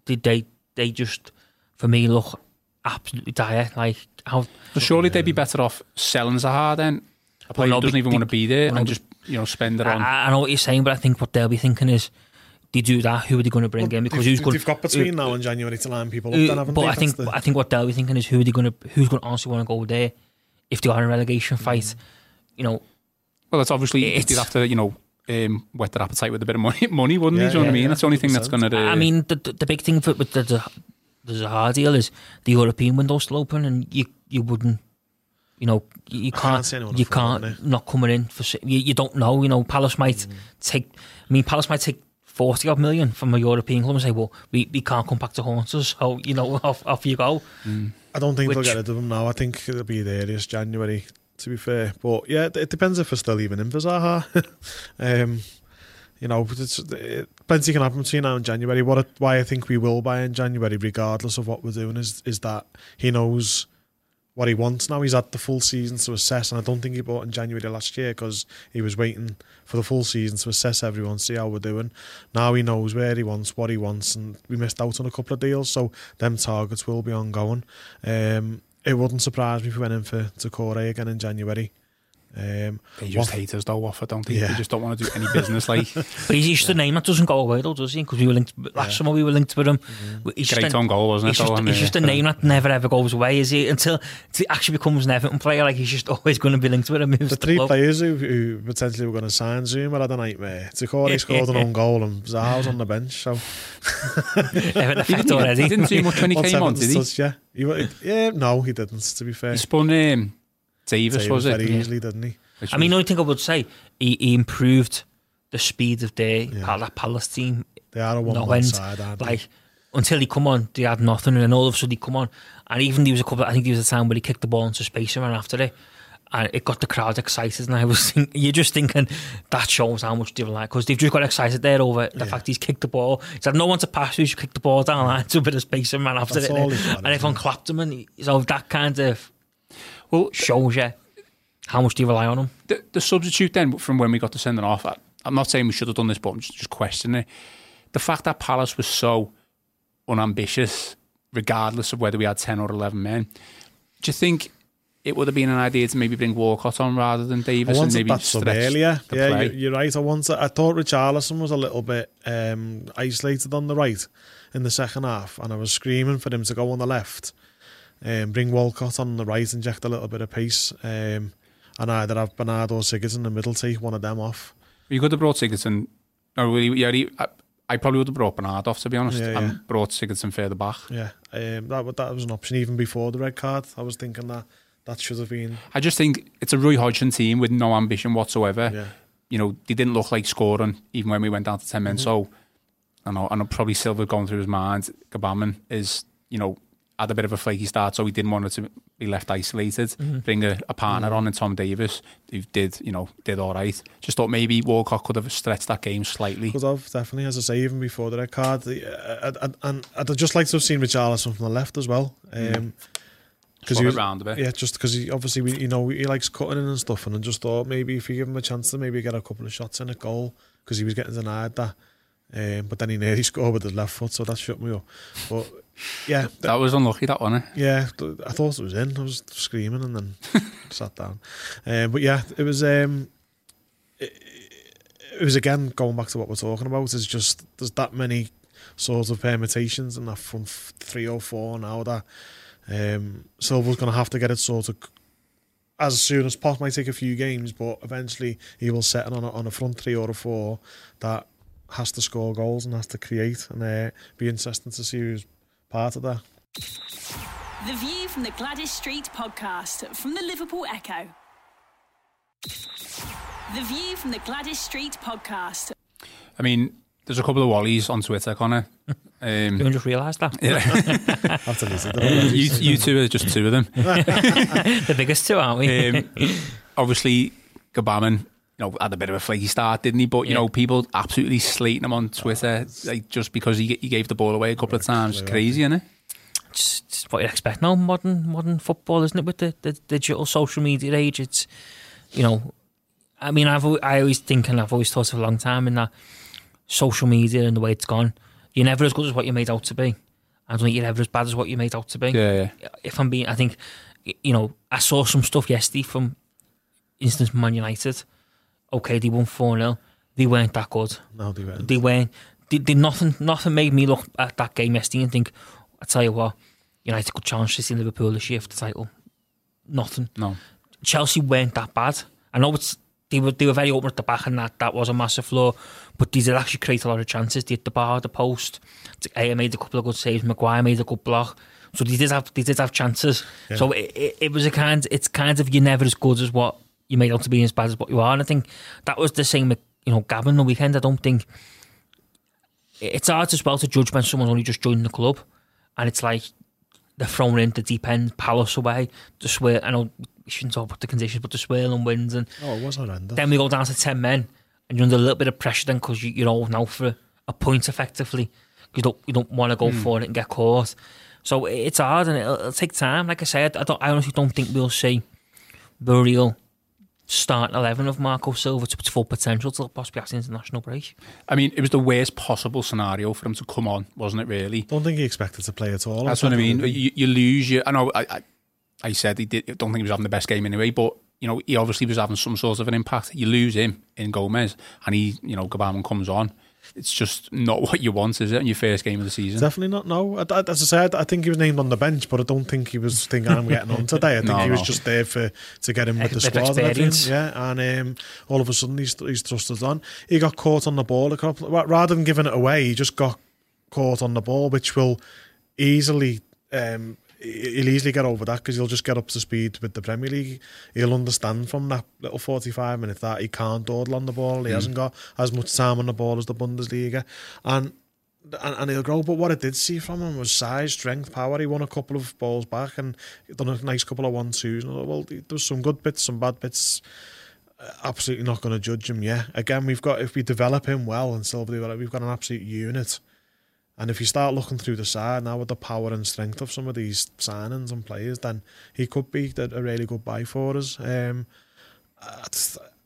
they, they they just for me look absolutely dire. Like how But surely they'd be better off selling Zaha then. A player no, who doesn't be- even be- want to be there well, and just you know spend it on. I, I know what you're saying, but I think what they'll be thinking is, they do that. Who are they going to bring in? Because they've, who's going? they've got between now and January to line people up. Uh, then, haven't but they? I think the- I think what they'll be thinking is who are they going to who's going to honestly want to go there if they are in a relegation fight. You know, well, it's obviously It's- they'd have to you know um, wet their appetite with a bit of money, [LAUGHS] money wouldn't Yeah, they? Do you know what I mean? yeah, That's the only thing that's going to. Do I mean the, the the big thing for with the the, the hard deal is the European window still open and you you wouldn't. You know, you, you can't can't, you can't it. not coming in for you, you don't know. You know, Palace might Mm. take. I mean, Palace might take forty odd million from a European club and say, "Well, we, we can't come back to haunt us." So you know, [LAUGHS] off off you go. I don't think they'll Which- get rid of him now. I think it'll be the earliest January, to be fair. But yeah, it, depends if we're still even in for Zaha. [LAUGHS] um, you know, it, plenty can happen between now and January. What why I think we will buy in January, regardless of what we're doing, is is that he knows what he wants now. He's had the full season to assess, and I don't think he bought in January last year because he was waiting for the full season to assess everyone, see how we're doing. Now he knows where he wants, what he wants, and we missed out on a couple of deals, so them targets will be ongoing. Um, it wouldn't surprise me if we went in for Doucouré again in January. Um, They just What- hate us though, Watford, don't they? Yeah. They just don't want to do any business. Like [LAUGHS] But he's just a name that doesn't go away though, does he? Because we were linked last summer. We were linked with him. He's just great a- goal, wasn't it? He's just, though, he's just a name that never ever goes away, is he? Until, until he actually becomes an Everton player, like he's just [LAUGHS] always going to be linked with him. the three players who, who potentially were going to sign Zouma had a nightmare. Doucouré scored an own goal and Zaha's on the bench. So [LAUGHS] Everton effect He already. didn't do much when he What's came on, did he? touch, yeah. He yeah, no, he didn't. To be fair, He spun um, Davis, Davis was it? very easily, didn't he? Which I mean, the only thing I would say, he, he improved the speed of their Yeah. that Palace team. They are a one man side, aren't they? Like until he come on, they had nothing, and then all of a sudden he come on, and even there was a couple. I think there was a time where he kicked the ball into space and ran after it. And it got the crowd excited, and I was [LAUGHS] think, you're just thinking that shows how much they like because they've just got excited there over the Yeah. fact he's kicked the ball. He's had no one to pass he's kicked the ball down the line to a bit of space and ran after That's it. he's done, and everyone clapped him, and so that kind of well, shows you how much do you rely on him. the, the substitute then from when we got to sending off. I, I'm not saying we should have done this, but I'm just, just questioning it. The fact that Palace was so unambitious, regardless of whether we had 10 or 11 men, do you think it would have been an idea to maybe bring Walcott on rather than I Davies and wanted maybe that sub stretch earlier. the Yeah, play? you, you're right. I wanted. I thought Richarlison was a little bit um, isolated on the right in the second half, and I was screaming for him to go on the left and bring Walcott on the right, inject a little bit of pace, um, and either have Bernardo or Sigurds in the middle, take one of them off. You could have brought Sigurdsson. Or really, yeah, he, I, I probably would have brought Bernard off, to be honest, Yeah, yeah. and brought Sigurdsson further back. Yeah, um, that that was an option even before the red card. I was thinking that that should have been. I just think it's a Roy Hodgson team with no ambition whatsoever. Yeah, you know, they didn't look like scoring even when we went down to 10 men. Mm-hmm. So, I know, I know probably Silva going through his mind, Gbamin is, you know, had a bit of a flaky start, so he didn't want it to be left isolated. Mm-hmm. Bring a, a partner on and Tom Davies, who did, you know, did all right. Just thought maybe Walcott could have stretched that game slightly. could have definitely, as I say, even before the red card. The, uh, and, I'd just like to have seen Richarlison from the left as well. Um, Swap he was, round a bit. Yeah, just because he obviously we, you know he likes cutting in and stuff, and I just thought maybe if you give him a chance to maybe get a couple of shots in a goal because he was getting denied that, um, but then he nearly [LAUGHS] scored with his left foot, so that shut me up. But yeah, th- That was unlucky, that one. Eh? yeah, I thought it was in. I was screaming and then [LAUGHS] sat down. Um, but yeah, it was. Um, it, it was again going back to what we're talking about. Is just there's that many sorts of permutations and that from three or four now that um, Silva's going to have to get it sort of as soon as possible. Might take a few games, but eventually he will set on a, on a front three or a four that has to score goals and has to create, and uh, be interesting to see who's part of that. The View from the Gwladys Street podcast from the Liverpool Echo. The View from the Gwladys Street podcast. I mean, there's a couple of Wallies on Twitter, Connor. [LAUGHS] Um, You just realised that yeah. After this, I don't know. you, you two are just two of them. [LAUGHS] the biggest two, aren't we? Um, obviously, Gbamin, you know, had a bit of a flaky start, didn't he? But you Yeah. know, people absolutely slating him on Twitter, like just because he he gave the ball away a couple of times. Absolutely. Crazy, isn't it? it's, it's what you expect now, modern modern football, isn't it? With the, the digital social media age, it's you know, I mean, I've I always think and I've always thought for a long time in that social media and the way it's gone, you're never as good as what you're made out to be. I don't think you're ever as bad as what you're made out to be. Yeah, yeah. If I'm being, I think, you know, I saw some stuff yesterday from, instance, Man United. Okay, they won four 0 They weren't that good. No, they weren't. They weren't. They, they nothing. Nothing made me look at that game yesterday and think, I tell you what, United could challenge this in Liverpool this year for the title. Nothing. No, Chelsea weren't that bad. I know it's they were they were very open at the back and that that was a massive flaw, but they did actually create a lot of chances. They hit the bar, the post. Aya made a couple of good saves. Maguire made a good block. So they did have they did have chances. Yeah. So it, it, it was a kind. It's kind of you're never as good as what you might to be, as bad as what you are. And I think that was the same with you know Gavin the weekend. I don't think it's hard as well to judge when someone's only just joined the club, and it's like they're thrown into the deep end, Palace away, the swirl. I know we shouldn't talk about the conditions, but the swirl and wins, and Oh, it was horrendous. then we go down to ten men, and you're under a little bit of pressure then because you, you're all now for a point effectively. You don't you don't want to go hmm. for it and get caught. So it's hard and it'll, it'll take time. Like I said, I don't. I honestly don't think we'll see the real start eleven of Marco Silva to its full potential till possibly after the international break. I mean, it was the worst possible scenario for him to come on, wasn't it? Really. don't think he expected to play at all. That's what I mean. You, you lose your. I know. I, I, I said he did. Don't think he was having the best game anyway, but you know, he obviously was having some sort of an impact. You lose him in Gomes, and he, you know, Gbamin comes on. It's just not what you want, is it, in your first game of the season? Definitely not. No, I, I- as I said, I think he was named on the bench, but I don't think he was thinking I'm getting on today. I think No, he was no. just there for to get him with the Bit of squad and everything. Yeah, and um, all of a sudden he's he's trusted on. He got caught on the ball a couple. Rather than giving it away, he just got caught on the ball, which will easily. Um, he- He'll easily get over that because he'll just get up to speed with the Premier League. He'll understand from that little 45 minutes that he can't dawdle on the ball. He hasn't got as much time on the ball as the Bundesliga. And and, and he'll grow. But what I did see from him was size, strength, power. He won a couple of balls back and done a nice couple of one twos. And well, there was some good bits, some bad bits. Uh, Absolutely not going to judge him. Yeah, again, we've got if we develop him well and develop, we've got an absolute unit. And if you start looking through the side now with the power and strength of some of these signings and players, then he could be a really good buy for us. Um,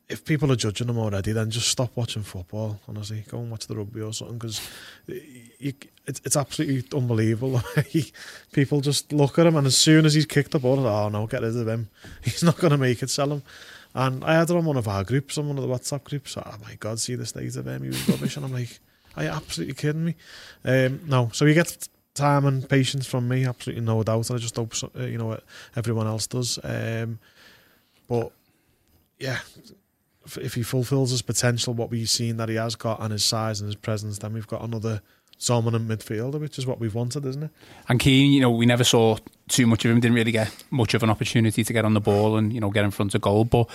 if people are judging him already, then just stop watching football. Honestly, go and watch the rugby or something because it's, it's absolutely unbelievable. [LAUGHS] People just look at him, and as soon as he's kicked the ball, oh no, get rid of him. [LAUGHS] He's not going to make it. Sell him. And I had it on one of our groups, on one of the WhatsApp groups. Oh my God, see the state of him. He was rubbish, and I'm like, are you absolutely kidding me? Um, no, so he gets time and patience from me, absolutely no doubt. And I just hope so, uh, you know everyone else does. Um, but yeah, if, if he fulfills his potential, what we've seen that he has got, and his size and his presence, then we've got another dominant midfielder, which is what we've wanted, isn't it? And Kean, you know, we never saw too much of him. Didn't really get much of an opportunity to get on the ball and you know get in front of goal. But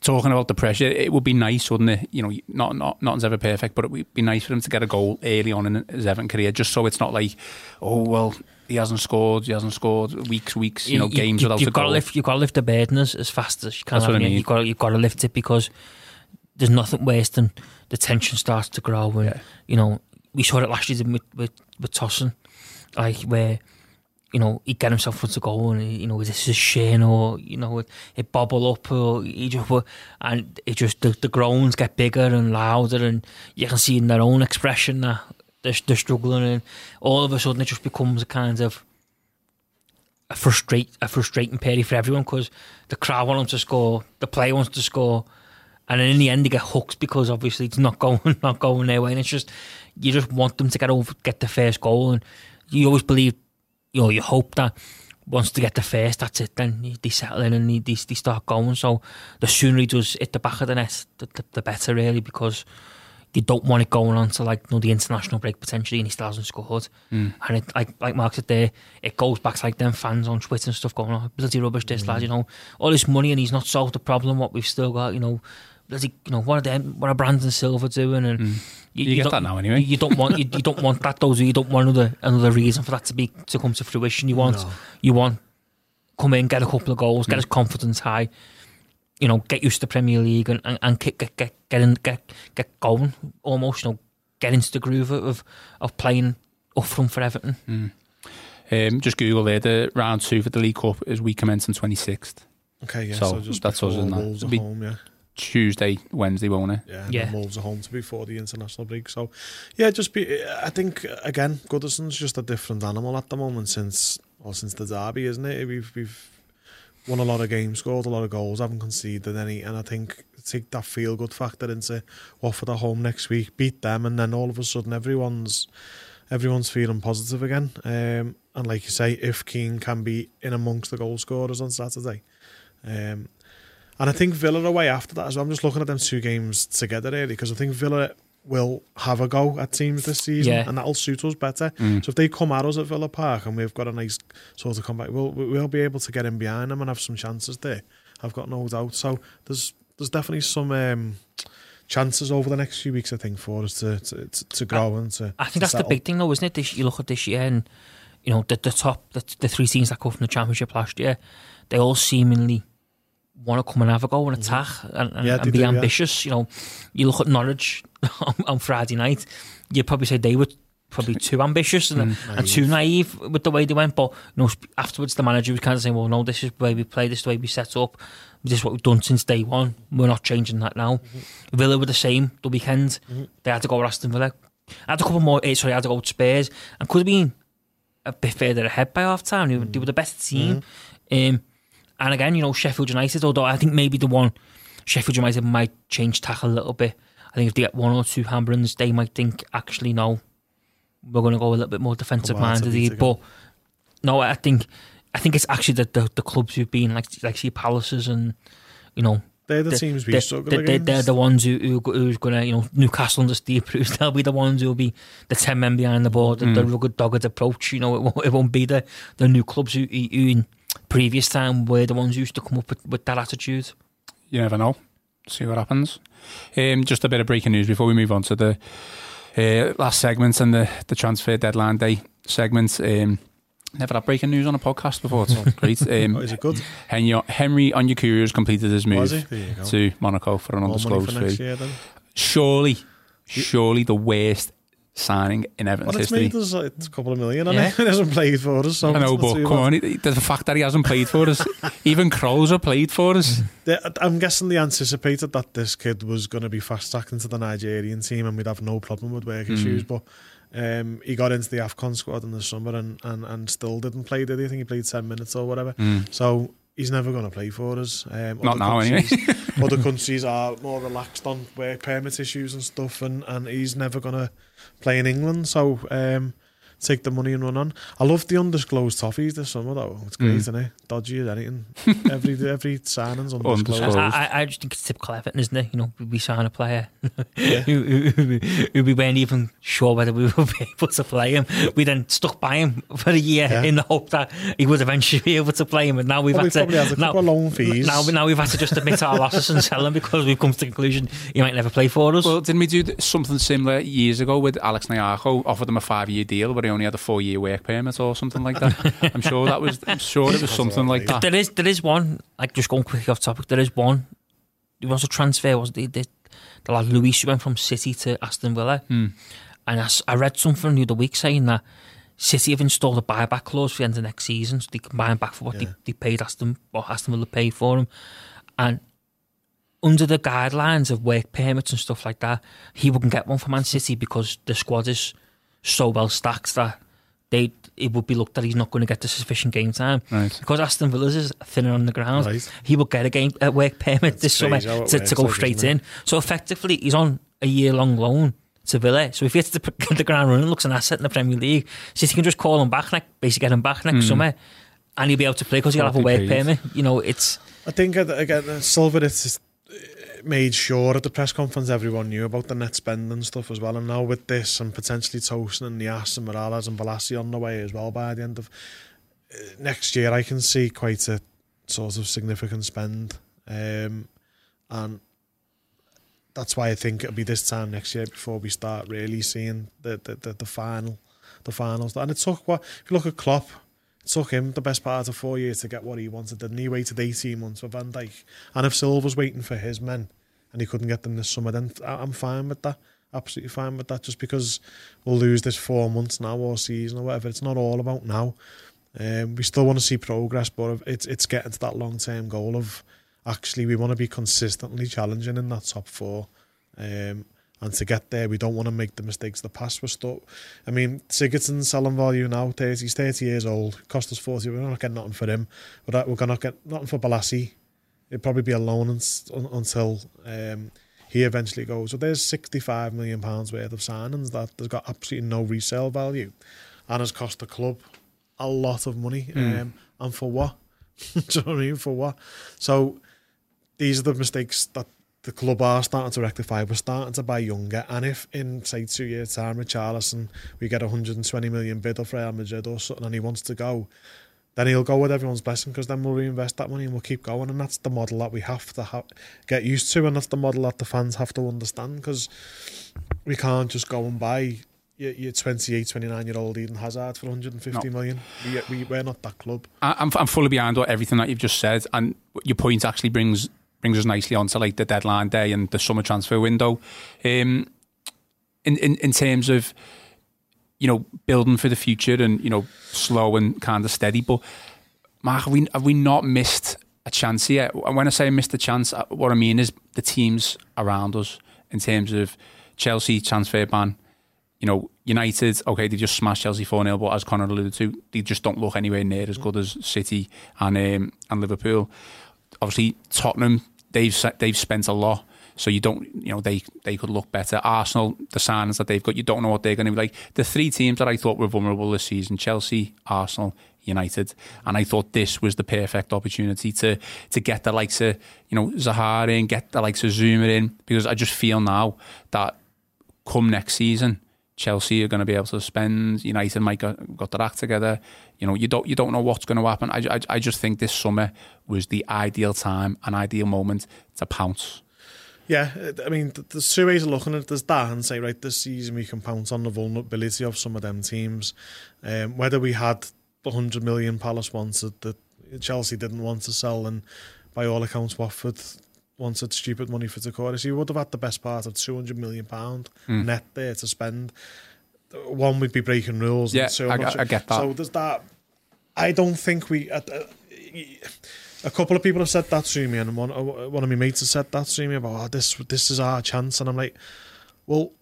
talking about the pressure, it would be nice, wouldn't it? You know, not not nothing's ever perfect, but it would be nice for him to get a goal early on in his Everton career, just so it's not like, oh well, he hasn't scored, he hasn't scored weeks, weeks, you know, games without you've a got goal. to lift. You've got to lift the burden as, as fast as you can. That's what I you? mean. You've got to, you've got to lift it because there's nothing worse than the tension starts to grow. And Yeah. you know, we saw it last season with with, with like where. You know, he'd get himself front of goal, and you know, this is shin, or you know, it, it bobble up, or he just, and it just the, the groans get bigger and louder, and you can see in their own expression that they're, they're struggling, and all of a sudden it just becomes a kind of a frustrate a frustrating period for everyone because the crowd want them to score, the player wants to score, and then in the end they get hooked because obviously it's not [LAUGHS] going not going their way, and it's just you just want them to get over get the first goal, and you always believe, you know, you hope that once they get the first, that's it. Then they settle in and they, they, they start going. So the sooner he does hit the back of the net, the, the, the better really because you don't want it going on to like you know, the international break potentially, and he still hasn't scored. Mm. And it, like like Mark said there, it goes back to like them fans on Twitter and stuff going on bloody rubbish. This lad, mm. you know, all this money and he's not solved the problem. What we've still got, you know, bloody, you know, what are them? What are Brands and Silva doing? And You get don't- that now anyway. You, you don't want you, you don't want that though. You You don't want another another reason for that to be to come to fruition. You want No. you want come in, get a couple of goals, Mm. get his confidence high. You know, get used to the Premier League and and, and get, get get get in, get get going almost. You know, get into the groove of of playing up front for Everton. Um, just Google there. The round two for the League Cup is we commence on twenty sixth, Okay, yeah. So So, just that's us, before isn't it? Wolves It'll are be- home, yeah. Tuesday, Wednesday, won't it? Yeah, and Yeah. then Wolves are home to before the international break. So, yeah, just be. I think again, Goodison's just a different animal at the moment since or since the derby, isn't it? We've we've won a lot of games, scored a lot of goals, haven't conceded any, and I think take that feel good factor into Watford at the home next week, beat them, and then all of a sudden everyone's everyone's feeling positive again. Um, and like you say, if Kean can be in amongst the goal scorers on Saturday. Um, and I think Villa away after that as well. I'm just looking at them two games together really because I think Villa will have a go at teams this season Yeah. and that'll suit us better. So if they come at us at Villa Park and we've got a nice sort of comeback, we'll we'll be able to get in behind them and have some chances there. I've got no doubt. So there's there's definitely some um, chances over the next few weeks I think for us to to, to, to grow and to. I think to that's the big thing, though, isn't it? This, you look at this year, and you know the the top, the, the three teams that come from the championship last year, they all seemingly want to come and have a go and attack mm-hmm. and, and, Yeah, and be do, yeah. ambitious. You know, you look at Norwich [LAUGHS] on, on Friday night, you'd probably say they were probably too ambitious and, mm. and too naive with the way they went. But you know, afterwards, the manager was kind of saying, "Well, no, this is the way we play, this is the way we set up." This is what we've done since day one. We're not changing that now. Mm-hmm. Villa were the same the weekend. Mm-hmm. They had to go with Aston Villa. I had a couple more. eh, Sorry, had to go with Spurs, and could have been a bit further ahead by half time. They, were- they were the best team, um, And again, you know, Sheffield United, although I think maybe the one Sheffield United might change tack a little bit. I think if they get one or two handbrins, they might think, actually, no, we're going to go a little bit more defensive minded. But no, I think I think it's actually the, the, the clubs who've been like like see Palaces and you know they're the, the teams we struggle against. They're the ones who, who who's going to, you know, Newcastle under Steve Bruce. [LAUGHS] They'll be the ones who'll be the ten men behind the board. Mm. The rugged, dogged approach. You know, it won't, it won't be the the new clubs who, who in previous time were the ones who used to come up with, with that attitude. You never know. See what happens. Um, just a bit of breaking news before we move on to the uh, last segment and the the transfer deadline day segment. Um, Never had breaking news on a podcast before. It's [LAUGHS] great. Um, oh, is it good? Henry, Henry Onyekuru has completed his move to Monaco for an More undisclosed for fee. Year, surely, surely the worst signing in Everton's well, it's history. Made us, like, a couple of million, yeah. [LAUGHS] he hasn't played for us. So I know, but come on, the fact that he hasn't played for us, [LAUGHS] even Kroos played for us. I'm guessing they anticipated that this kid was going to be fast tracked into the Nigerian team and we'd have no problem with work mm. issues, but um, he got into the AFCON squad in the summer and, and, and still didn't play, did he? I think he played 10 minutes or whatever. Mm. So he's never going to play for us. Um, Not now, anyway. [LAUGHS] other countries are more relaxed on work permit issues and stuff, and, and he's never going to play in England. So um, take the money and run on. I love the undisclosed toffees this summer though. It's great, mm. isn't it? Dodgy as anything. [LAUGHS] every every signing's undisclosed. undisclosed. I, I, just think it's typical Everton, isn't it? You know, we sign a player yeah. [LAUGHS] who, who, who, we weren't even sure whether we would be able to play him. We then stuck by him for a year yeah. in the hope that he would eventually be [LAUGHS] able to play him. And now we've well, had to now, long fees. Now, now we've had to just admit our losses and sell him because we've come to the conclusion he might never play for us. Well, didn't we do something similar years ago with Alex Nyarko? Offered him a five year deal, but he only had a four year work permit or something like that. I'm sure that was. I'm sure it was something like that. There is there is one. Like just going quickly off topic. There is one. There was a transfer. Was the the, the lad Luiz went from City to Aston Villa, mm. and I, I read something the other week saying that. City have installed a buyback clause for the end of next season, so they can buy him back for what yeah. they, they paid Aston or Aston Villa paid for him. And under the guidelines of work permits and stuff like that, he wouldn't get one for Man City because the squad is so well stacked that they it would be looked at he's not going to get the sufficient game time right. because Aston Villa's is thinner on the ground. Right. He will get a game a work permit That's this summer to, to, go like, straight in. So effectively, he's on a year long loan to Villa. So if he hits the, [LAUGHS] the ground running, looks an asset in the Premier League. So he can just call him back, like basically get him back next mm. summer, and he'll be able to play because he'll have a work permit. You know, it's. I think again, Silva. It's made sure at the press conference everyone knew about the net spend and stuff as well. And now with this and potentially Tosin and Niasse and Mirallas and Bolasie on the way as well by the end of uh, next year, I can see quite a sort of significant spend. Um, and that's why I think it'll be this time next year before we start really seeing the the, the, the final the finals. And it took what if you look at Klopp, took him the best part of four years to get what he wanted, and he waited 18 months for Van Dijk. And if Silva's waiting for his men and he couldn't get them this summer, then I'm fine with that. Absolutely fine with that. Just because we'll lose this four months now or season or whatever, it's not all about now. Um, we still want to see progress, but it's it's getting to that long term goal of actually we want to be consistently challenging in that top four. Um, and to get there, we don't want to make the mistakes the past were stuck. I mean, Sigurdsson's selling value now, 30, he's 30 years old, cost us 40, we're not getting nothing for him. But we're going to get nothing for Bolasie. It'd probably be a loan until um, he eventually goes. So there's 65 million pounds worth of signings that there's got absolutely no resale value and has cost the club a lot of money. Mm. Um, and for what? [LAUGHS] Do you know what I mean? For what? So these are the mistakes that the club are starting to rectify. We're starting to buy younger, and if in say two years' time, with Richarlison, we get a 120 million bid of Real Madrid or something, and he wants to go, then he'll go with everyone's blessing because then we'll reinvest that money and we'll keep going, and that's the model that we have to ha- get used to, and that's the model that the fans have to understand because we can't just go and buy your, your 28, 29 year old Eden Hazard for 150 no. million. We, we, we're not that club. I'm, I'm fully behind everything that you've just said, and your point actually brings brings us nicely onto like the deadline day and the summer transfer window. Um, in, in in terms of you know building for the future and you know slow and kind of steady, but Mark, have we have we not missed a chance here? And when I say missed a chance, uh, what I mean is the teams around us in terms of Chelsea transfer ban. you know, United, okay, they just smashed Chelsea 4 0, but as Connor alluded to, they just don't look anywhere near as good as City and um, and Liverpool. Obviously, Tottenham, they've they've spent a lot. So you don't, you know, they they could look better. Arsenal, the signings that they've got, you don't know what they're going to be like. The three teams that I thought were vulnerable this season: Chelsea, Arsenal, United, and I thought this was the perfect opportunity to to get the likes of you know Zaha in, get the likes of Zouma in, because I just feel now that come next season, Chelsea are going to be able to spend. United might got, got their act together. You know, you don't you don't know what's going to happen. I, I, I just think this summer was the ideal time, an ideal moment to pounce. Yeah, I mean, there's two ways of looking at it. There's that and say, right, this season we can pounce on the vulnerability of some of them teams. Um, whether we had the 100 million Palace wanted that Chelsea didn't want to sell, and by all accounts, Watford wanted stupid money for. So you would have had the best part of 200 million pound mm. net there to spend. One would be breaking rules. Yeah, so I, I, get that. So there's that. I don't think we. Uh, a couple of people have said that to me, and one one of my mates has said that to me about oh, this. This is our chance, and I'm like, well,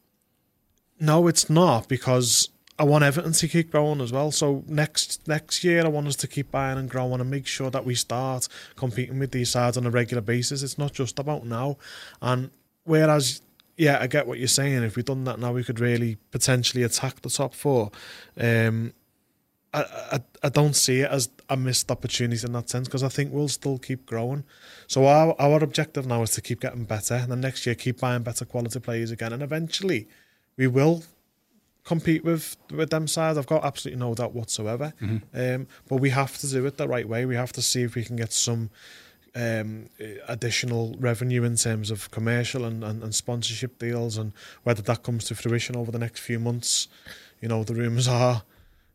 no, it's not because I want Everton to keep growing as well. So next next year, I want us to keep buying and growing and make sure that we start competing with these sides on a regular basis. It's not just about now, and whereas. Yeah, I get what you're saying. If we'd done that now, we could really potentially attack the top four. Um, I, I, I don't see it as a missed opportunity in that sense because I think we'll still keep growing. So our our objective now is to keep getting better, and then next year keep buying better quality players again, and eventually we will compete with with them sides. I've got absolutely no doubt whatsoever. Mm-hmm. Um, but we have to do it the right way. We have to see if we can get some um, additional revenue in terms of commercial and, and, and, sponsorship deals, and whether that comes to fruition over the next few months. You know, the rumours are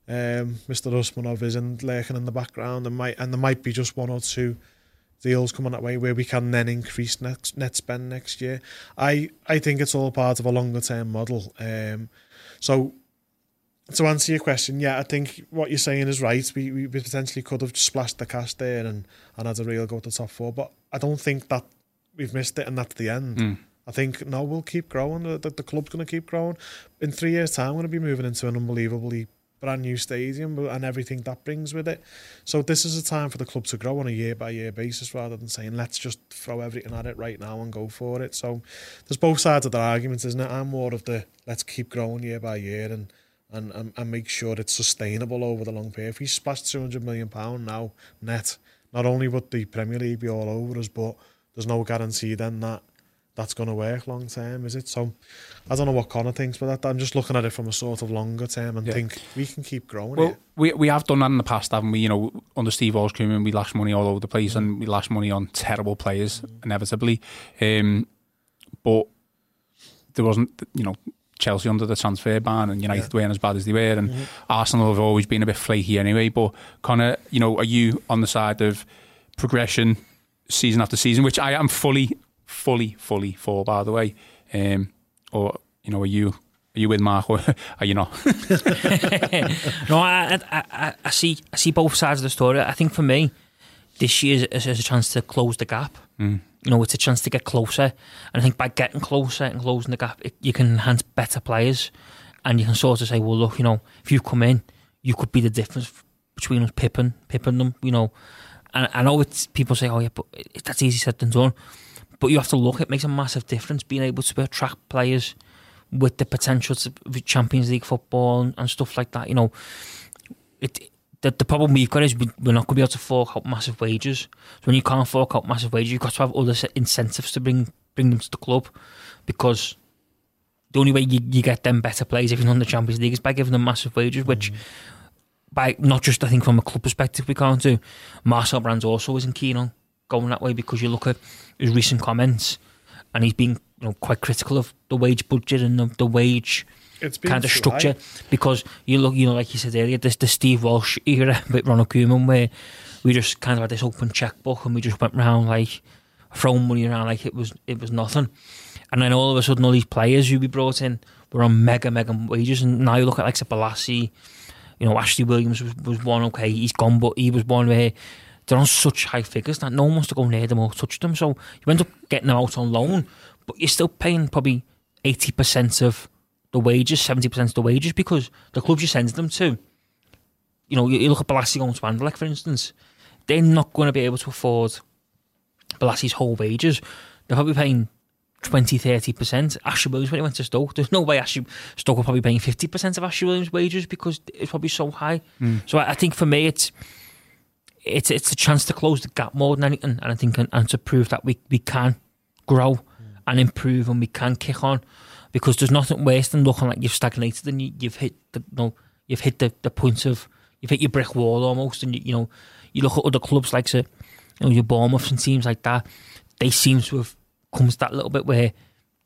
um, Mr. Usmanov is in, lurking in the background, and might and there might be just one or two deals coming that way where we can then increase net, net spend next year. I, I think it's all part of a longer term model. Um, so to answer your question, yeah, I think what you're saying is right. We, we potentially could have splashed the cash there and, and had a real go to the top four, but I don't think that we've missed it and that's the end. Mm. I think no, we'll keep growing. The, the, the club's going to keep growing. In three years' time, we're going to be moving into an unbelievably brand new stadium and everything that brings with it. So this is a time for the club to grow on a year by year basis rather than saying let's just throw everything at it right now and go for it. So there's both sides of the argument, isn't it? I'm more of the let's keep growing year by year and and, and, and make sure it's sustainable over the long period. If we splash two hundred million pound now net, not only would the Premier League be all over us, but there's no guarantee then that that's going to work long term, is it? So I don't know what Connor thinks, but that, I'm just looking at it from a sort of longer term and yeah. think we can keep growing. Well, it. we we have done that in the past, haven't we? You know, under Steve coming, we lashed money all over the place, mm. and we lashed money on terrible players mm. inevitably. Um, but there wasn't, you know. Chelsea under the transfer ban and United yeah. weren't as bad as they were and mm-hmm. Arsenal have always been a bit flaky anyway but Connor you know are you on the side of progression season after season which I am fully fully, fully for, by the way. Um, or, you know, are you are you with Mark or [LAUGHS] are you not? [LAUGHS] no, I, I, I, see I see both sides of the story. I think for me, this year is, is a chance to close the gap. Mm. You know, it's a chance to get closer. And I think by getting closer and closing the gap, it, you can enhance better players. And you can sort of say, well, look, you know, if you come in, you could be the difference between us pipping, pipping them, you know. And I know it's people say, oh, yeah, but that's easy said than done. But you have to look, it makes a massive difference being able to attract players with the potential to Champions League football and, stuff like that. You know, it the, the problem we've got is we, we're not going to be able to fork out massive wages. So when you can't fork out massive wages, you've got to have other incentives to bring bring them to the club because the only way you, you get them better players if you're not in the Champions League is by giving them massive wages, which mm. by not just I think from a club perspective we can't do. Marcel Brands also isn't keen on going that way because you look at his recent comments and he's been you know quite critical of the wage budget and the, the wage kind of structure high. because you look, you know, like you said earlier, this the Steve Walsh era [LAUGHS] with Ronald Koeman where we just kind of had this open checkbook and we just went around like throwing money around like it was it was nothing. And then all of a sudden, all these players who we brought in were on mega mega wages, and now you look at like Bolasie, you know, Ashley Williams was, was one okay, he's gone, but he was one where they're on such high figures that no one wants to go near them or touch them. So you end up getting them out on loan, but you're still paying probably 80% of the wages, seventy percent of the wages, because the clubs you send them to, you know, you, you look at Bolasie going to Anderlecht, for instance, they're not going to be able to afford Bolasie's whole wages. They're probably paying 20, 30%. Ashley Williams, when he went to Stoke, there's no way Ashley Stoke were probably paying 50% of Ashley Williams' wages because it's probably so high. Hmm. So I, I think for me, it's it's it's a chance to close the gap more than anything, and I think and, and to prove that we, we can grow and improve and we can kick on because there's nothing worse than looking like you've stagnated and you, you've hit the you know, you've hit the, the point of you've hit your brick wall almost, and you, you know you look at other clubs like say, you know your Bournemouth and teams like that, they seem to have come to that little bit where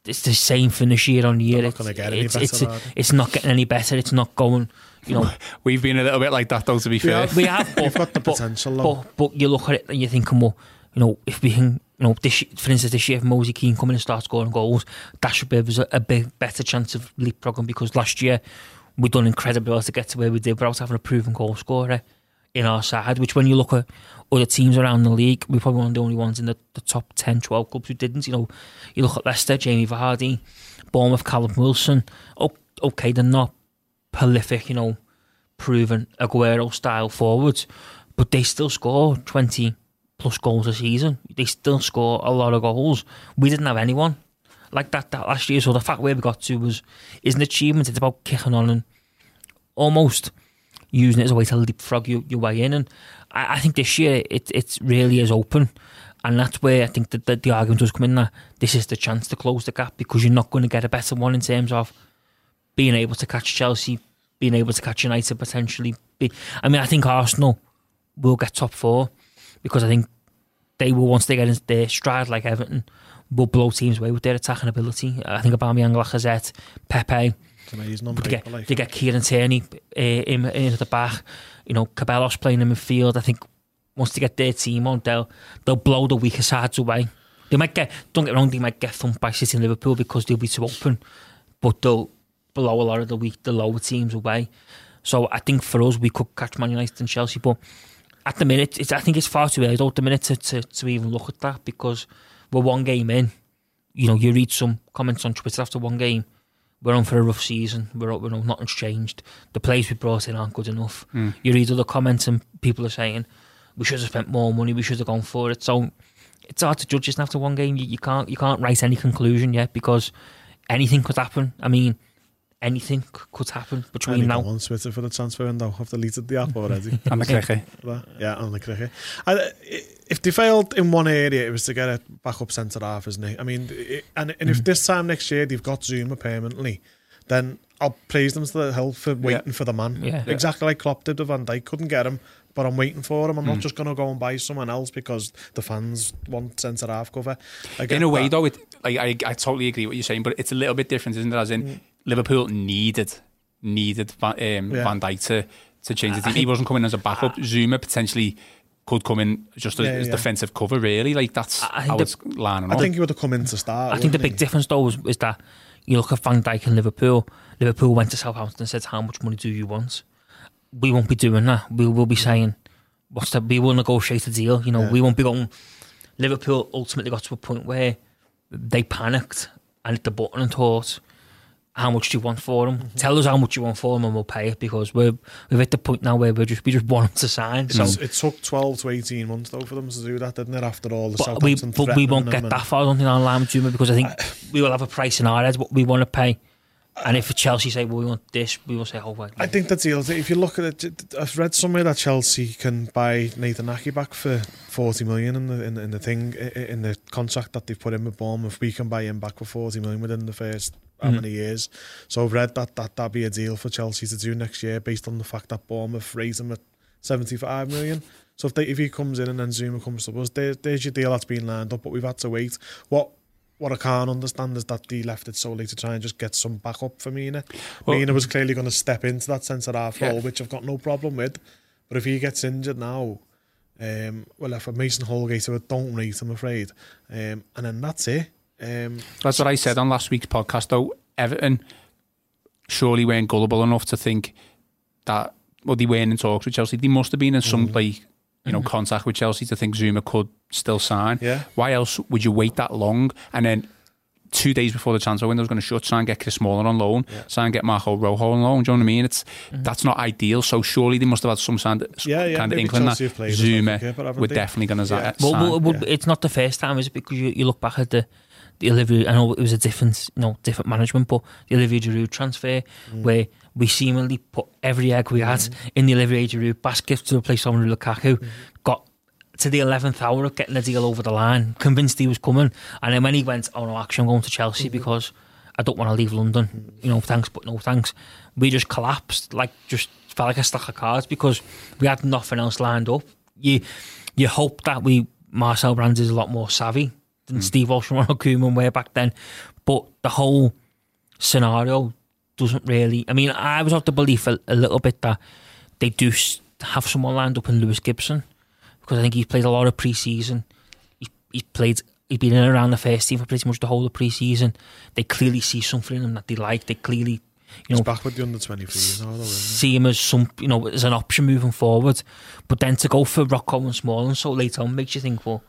it's the same finish year on year. not It's, gonna get any it's, better, it's, it's not getting any better. It's not going. You know, [LAUGHS] We've been a little bit like that, though, to be fair. have. we have, [LAUGHS] but, You've got the but- potential, though. But, but you look at it and you're thinking, well, you know, if we can, you know, this, for instance, this year, if Moise Kean come in and starts scoring goals, that should give us a, a big better chance of leapfrogging because last year we done incredibly well to get to where we did without having a proven goal scorer in our side. Which, when you look at other teams around the league, we're probably one of the only ones in the, the top 10, 12 clubs who didn't. You know, you look at Leicester, Jamie Vardy, Bournemouth, Callum Wilson. Oh, okay, they're not prolific, you know, proven Aguero style forwards, but they still score 20 plus goals a season. They still score a lot of goals. We didn't have anyone like that, that last year. So the fact where we got to was is an achievement. It's about kicking on and almost using it as a way to leapfrog your, your way in. And I, I think this year it it really is open. And that's where I think that the, the argument does come in that this is the chance to close the gap because you're not going to get a better one in terms of being able to catch Chelsea, being able to catch United potentially. Be, I mean, I think Arsenal will get top four because I think they will once they get into their stride like Everton will blow teams away with their attacking ability. I think Aubameyang, Lacazette, Pepe, It's amazing on but they get like. get Kieran Tierney uh, in, in at the back. You know, Ceballos playing in midfield. I think once they get their team on, they'll they'll blow the weaker sides away. They might get don't get me wrong, they might get thumped by City and Liverpool because they'll be too open, but they'll blow a lot of the weak the lower teams away. So I think for us, we could catch Man United and Chelsea, but at the minute, it's, I think it's far too early at the minute to, to, to even look at that because we're one game in. You know, you read some comments on Twitter after one game. We're on for a rough season. We're, we're no, nothing's changed. The players we brought in aren't good enough. Hmm. You read other comments and people are saying we should have spent more money. We should have gone for it. So it's hard to judge this after one game. You, you can't you can't write any conclusion yet because anything could happen. I mean, anything c- could happen between Only now. go on Twitter for the transfer window. I've deleted the app already. And the cricket. But, yeah, on the cricket. And, uh, if they failed in one area, it was to get a backup centre half, isn't it? I mean, it, and, and Mm. if this time next year they've got Zouma permanently, then I'll praise them to the hill for waiting for the man. Yeah. Exactly like Klopp did with Van Dijk. Couldn't get him, but I'm waiting for him. I'm Mm. not just going to go and buy someone else because the fans want centre half cover. In a way, that. though, it, like, I, I totally agree with what you're saying, but it's a little bit different, isn't it? As in, Liverpool needed needed Van, um, Yeah. Van Dijk to, to change the team. He wasn't coming as a backup. Zouma potentially could come in just as, Yeah, as yeah. defensive cover, really. Like, that's I- I think how the- it's lining I think he would have come in to start. I think the wouldn't big difference though is, is that you look at Van Dijk and Liverpool. Liverpool went to Southampton and said, "How much money do you want?" We won't be doing that. We will be saying, "What's the?" We will negotiate a deal. You know, Yeah. we won't be going. Liverpool ultimately got to a point where they panicked and hit the button and thought, "How much do you want for him? Mm-hmm. Tell us how much you want for him, and we'll pay it." Because we're we've hit the point now where we just we just want him to sign. So. It's- it took 12 to 18 months though for them to do that, didn't it? After all the But we, but we won't get that far, I don't think, on Lam Juma because I think we will have a price in our heads what we want to pay. And if Chelsea say, well, we want this, we will say, oh, well, I think that's the deal. is If you look at it, I've read somewhere that Chelsea can buy Nathan Ake back for forty million in the in, the- in the thing in the contract that they've put in with Bournemouth. We can buy him back for forty million within the first how Mhm. many years. So I've read that that that'd be a deal for Chelsea to do next year based on the fact that Bournemouth raise him at seventy five million. So if they, if he comes in and then Zouma comes to us, there, there's your deal that's been lined up. But we've had to wait. What what I can't understand is that they left it so late to try and just get some backup for Mina. Well- Mina was clearly going to step into that centre half Yeah. role, which I've got no problem with. But if he gets injured now, um, well, if a Mason Holgate, I don't rate, I'm afraid. Um, and then that's it. Um, That's what I said on last week's podcast, though. Everton surely weren't gullible enough to think that, well, they weren't in talks with Chelsea. They must have been in some, like, you know, contact with Chelsea to think Zouma could still sign. Yeah. Why else would you wait that long and then two days before the transfer window was going to shut, try and get Chris Smalling on loan, try and get Marco Rojo on loan. Do you know what I mean? It's Mm-hmm. that's not ideal. So surely they must have had some kind of, Yeah, yeah, kind of inkling that Chelsea have Zouma like a we're they? definitely going to Yeah. Well, sign. well, well, yeah. it's not the first time, is it? Because you, you look back at the the Olivier. I know it was a different, you know, different management, but the Olivier Giroud transfer, Mm. where we seemingly put every egg we had Mm-hmm. in the Olivier Giroud basket to replace someone Romelu Lukaku, Mm-hmm. got to the eleventh hour of getting the deal over the line, convinced he was coming, and then when he went, oh no, actually I'm going to Chelsea Mm-hmm. because I don't want to leave London. You know, thanks, but no thanks. We just collapsed, like just felt like a stack of cards because we had nothing else lined up. You you hope that we Marcel Brands is a lot more savvy than Steve Walsh [LAUGHS] and Ronald Koeman were back then, but the whole scenario doesn't really. I mean, I was of the belief a, a little bit that they do have someone lined up in Lewis Gibson because I think he's played a lot of pre-season. He, he's played. He's been in and around the first team for pretty much the whole of pre-season. They clearly see something in him that they like. They clearly, you He's know, back with the under 23s now, though, see him as some, you know, as an option moving forward. But then to go for Rocco and Small and so late on makes you think, well,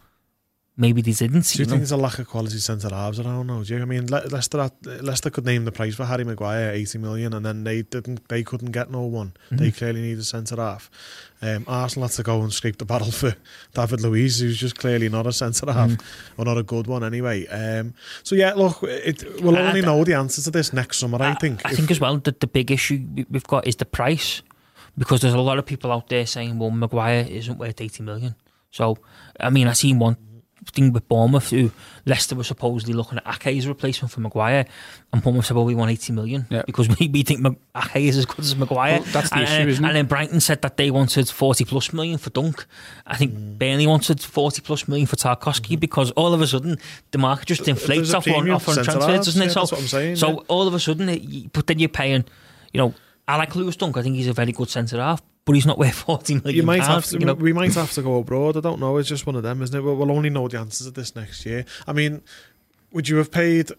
maybe they didn't Do see you think them. there's a lack of quality centre halves around now? Do you? I mean, Le- Leicester had- Leicester could name the price for Harry Maguire, eighty million, and then they didn't. They couldn't get no one. They Mm-hmm. clearly need a centre half. Um, Arsenal had to go and scrape the battle for [LAUGHS] David Luiz, who's just clearly not a centre half, Mm-hmm. or not a good one anyway. Um, so yeah, look, it, we'll I- only I- know the answer to this next summer. I, think. I If- think as well that the big issue we- we've got is the price, because there's a lot of people out there saying, well, Maguire isn't worth eighty million. So, I mean, I seen one thing with Bournemouth who Leicester were supposedly looking at Ake as a replacement for Maguire, and Bournemouth said, well, we want eighty million Yeah. because [LAUGHS] we, we think Mag- Ake is as good as Maguire. Well, that's the and, issue, and- isn't it? And then Brighton said that they wanted forty plus million for Dunk. I think Mm. Burnley wanted forty plus million for Tarkowski because all of a sudden the market just inflates Mm-hmm. a off on, premium off on transfers, centre-halves, doesn't it? so, that's what I'm saying, so yeah. all of a sudden, it, you- but then you're paying, you know, I like Lewis Dunk. I think he's a very good centre half, but he's not worth [LAUGHS] forty million. you might have to, you know. we might have to go abroad. I don't know. It's just one of them, isn't it? We'll, we'll only know the answers to this next year. I mean, would you have paid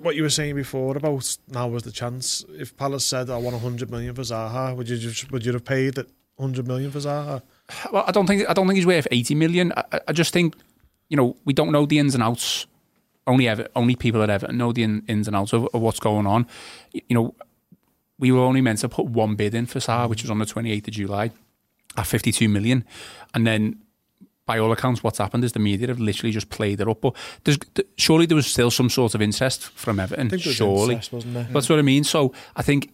what you were saying before about now was the chance? If Palace said I want hundred million for Zaha, would you just, would you have paid it hundred million for Zaha? Well, I don't think I don't think he's worth eighty million. I, I- I just think, you know, we don't know the ins and outs. Only ever, only people at Everton know the in, ins and outs of, of what's going on. Y- You know, we were only meant to put one bid in for Zaha, which was on the twenty eighth of July, at fifty two million, and then. By all accounts, what's happened is the media have literally just played it up. But there's, th- surely there was still some sort of interest from Everton. I think was surely, interest, wasn't there? that's what I mean. So I think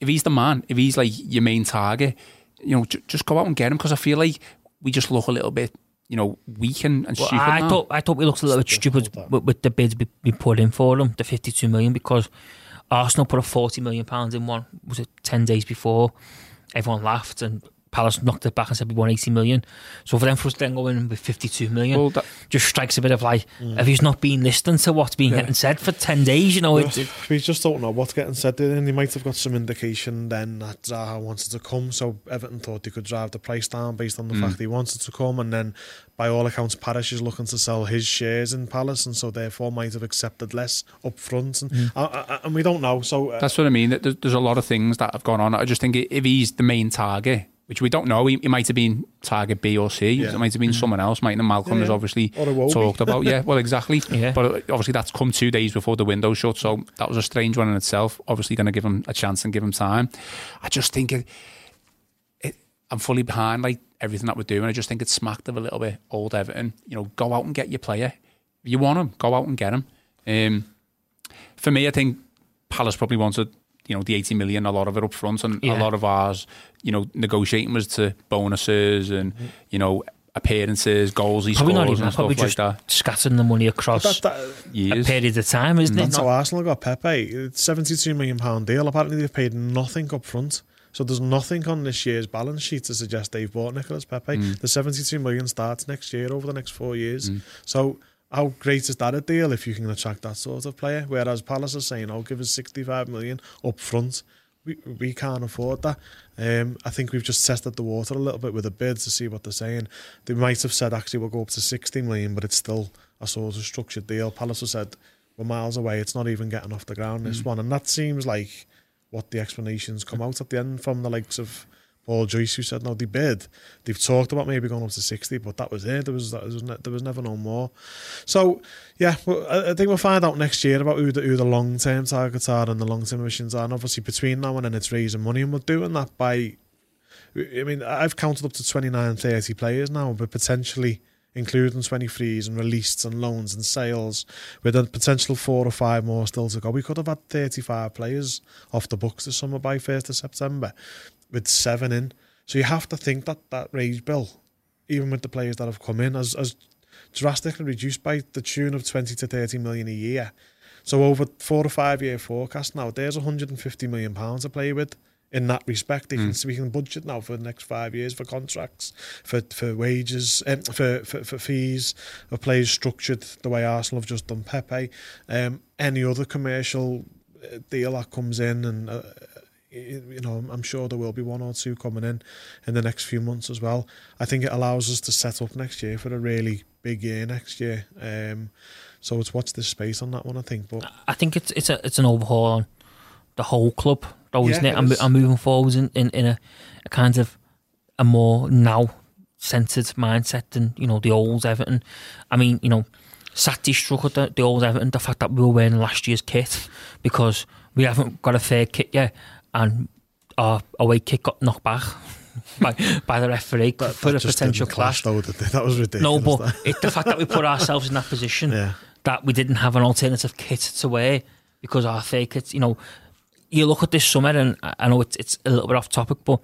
if he's the man, if he's like your main target, you know, j- just go out and get him because I feel like we just look a little bit, you know, weak and, and Well, stupid I now. thought I thought we looked a little bit stupid with, with the bids we, we put in for them, the fifty-two million, because Arsenal put a forty million pounds in one. Was it ten days before? Everyone laughed and. Palace knocked it back and said we want 80 million. So for them for us then go in with 52 million Well, that- just strikes a bit of like, mm. if he's not been listening to what's been Yeah. getting said for 10 days, you know, Well, it's, it, we just don't know what's getting said there, and they might have got some indication then that Zaha wanted to come, so Everton thought they could drive the price down based on the mm. fact he wanted to come, and then by all accounts, Parish is looking to sell his shares in Palace, and so therefore might have accepted less up front, and, mm. I, I, and we don't know. So uh, That's what I mean. There's, there's a lot of things that have gone on. I just think if he's the main target, which we don't know, he, he might have been target B or C. Yeah. It might have been someone else. Might have Malcom Yeah, has obviously Or Iwobi. talked about. Yeah, well, exactly. [LAUGHS] Yeah. But uh, obviously that's come two days before the window shut, so that was a strange one in itself. Obviously, going to give him a chance and give him time. I just think it, it, I'm fully behind like everything that we're doing. I just think it's smacked of a little bit old Everton. You know, go out and get your player. If you want him, go out and get him. Um, for me, I think Palace probably wanted, you know, the 80 million, a lot of it up front, and Yeah. a lot of ours, you know, negotiating was to bonuses and, you know, appearances, goals he probably scores not even and probably stuff just like that. scattering the money across that, that, a period of time, isn't it? that's Not- how Arsenal got Pepe. £72 million pound deal. Apparently, they've paid nothing up front. So there's nothing on this year's balance sheet to suggest they've bought Nicolas Pepe. Mm. The 72 million starts next year over the next four years. Mm. So how great is that a deal if you can attract that sort of player? Whereas Palace is saying, "Oh, give us 65 million up front." We we can't afford that. Um, I think we've just tested the water a little bit with the bids to see what they're saying. They might have said actually we'll go up to 60 million, but it's still a sort of structured deal. Palace have said we're miles away. It's not even getting off the ground this one, and that seems like what the explanations come out at the end from the likes of Paul Joyce, who said no, they bid. They've talked about maybe going up to sixty, but that was it. There was that was ne- there was never no more. So yeah, well, I, I think we'll find out next year about who the, who the long term targets are and the long term missions are. And obviously between now and then, it's raising money, and we're doing that by. I mean, I've counted up to 29, 30 players now, but potentially including 23s and released and loans and sales, with a potential four or five more still to go. We could have had 35 players off the books this summer by 1st of September, with seven in. So you have to think that that wage bill, even with the players that have come in, has, has drastically reduced by the tune of 20 to 30 million a year. So over four or five year forecast now, there's 150 million pounds to play with in that respect. They can, we can budget now for the next five years for contracts, for for wages, um, for, for for fees of players structured the way Arsenal have just done Pepe. Um, any other commercial uh, deal that comes in and. Uh, you know, I'm sure there will be one or two coming in in the next few months as well. I think it allows us to set up next year for a really big year next year. Um, so it's what's the space on that one, I think. But I think it's it's a it's an overhaul on the whole club, though, isn't Yeah, it? it is. and moving forwards in, in, in a, a kind of a more now centred mindset than you know the old Everton. I mean, you know, Saturday struck at the, the old Everton the fact that we were wearing last year's kit because we haven't got a fair kit yet, and our away kit got knocked back [LAUGHS] by by the referee that, for that a potential clash, clash. though, did? That was ridiculous. No, but it, the fact that we put ourselves in that position [LAUGHS] yeah. that we didn't have an alternative kit to wear because our fake kits, you know, you look at this summer and I I know it's it's a little bit off topic, but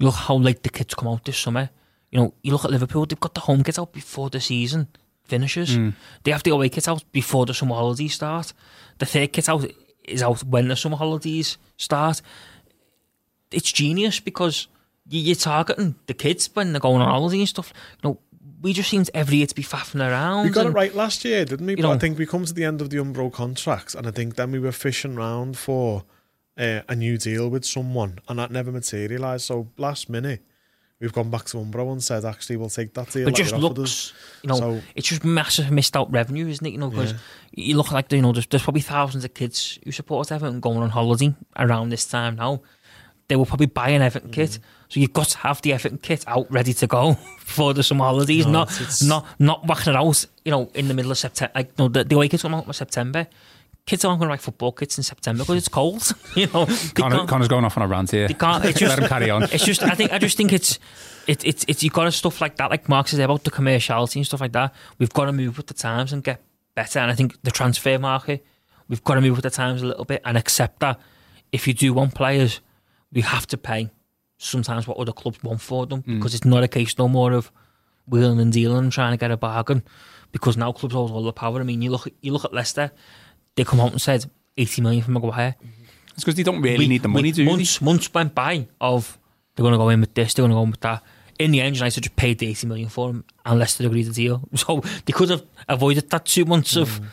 look how late the kits come out this summer. You know, you look at Liverpool, they've got the home kit out before the season finishes. Hmm. They have the away kit out before the summer holidays start. The third kit out is out when the summer holidays start. It's genius because you- you're targeting the kids when they're going on holiday and stuff. You know, we just seem to every year to be faffing around. We got it right last year, didn't we? But I think we come to the end of the Umbro contracts, and I think then we were fishing round for uh, a new deal with someone, and that never materialised. So last minute, we've gone back to Umbro and said, actually, we'll take that deal. But just looks, you know, So- it's just massive missed out revenue, isn't it? You know, because Yeah. you look like you know, there's, there's probably thousands of kids who support Everton going on holiday around this time now. They will probably buy an Everton Mm-hmm. kit, so you've got to have the Everton kit out ready to go [LAUGHS] for the summer holidays. No, not it's- it's- not not whacking it out, you know, in the middle of September. Like no, the, the away kits come out in September. Kids aren't going to write football kits in September because it's cold. [LAUGHS] You know, Connor, Connor's going off on a rant here. they can't. It's [LAUGHS] just, Let him carry on. It's just. I think. I just think it's. It, it's. It's. You got to stuff like that, like Mark says about the commerciality and stuff like that. We've got to move with the times and get better. And I think the transfer market, we've got to move with the times a little bit and accept that if you do want players, we have to pay sometimes what other clubs want for them Mm. because it's not a case no more of wheeling and dealing and trying to get a bargain because now clubs hold all the power. I mean, you look. You look at Leicester. They come out and said eighty million for Maguire It's because they don't really need the money, do months, months went by of they're going to go in with this, they're going to go in with that. In the end, United just paid the 80 million for him and Leicester agreed the deal. [LAUGHS] So they could have avoided that two months of Mm.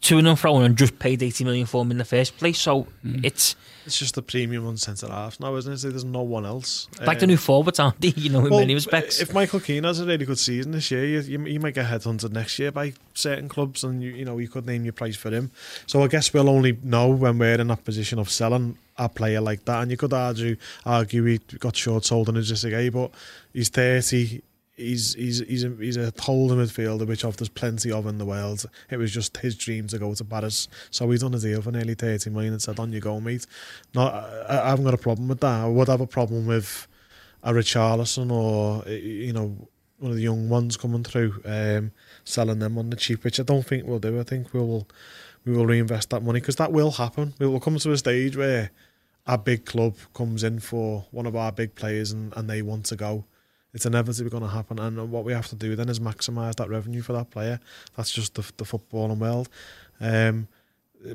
To and fro and just paid 80 million for him in the first place. So it's It's just the premium on centre half now, isn't it? So there's no one else. like the Um, new forwards, aren't they? [LAUGHS] You know, in well, many respects. If Michael Keane has a really good season this year, you, you, you might get headhunted next year by certain clubs, and you, you know you could name your price for him. So I guess we'll only know when we're in that position of selling a player like that. And you could argue argue he got short sold in Idrissa Gueye, but he's thirty. He's he's he's a, he's a holding midfielder, which of there's plenty of in the world. It was just his dream to go to Paris, so he's done a deal for nearly thirty million and said, "On you go, mate." Not, I, I haven't got a problem with that. I would have a problem with a Richarlison or you know one of the young ones coming through, um, selling them on the cheap, which I don't think we'll do. I think we will we will reinvest that money because that will happen. We will come to a stage where a big club comes in for one of our big players and, and they want to go. It's inevitably going to happen, and what we have to do then is maximise that revenue for that player. That's just the, the footballing world. Um,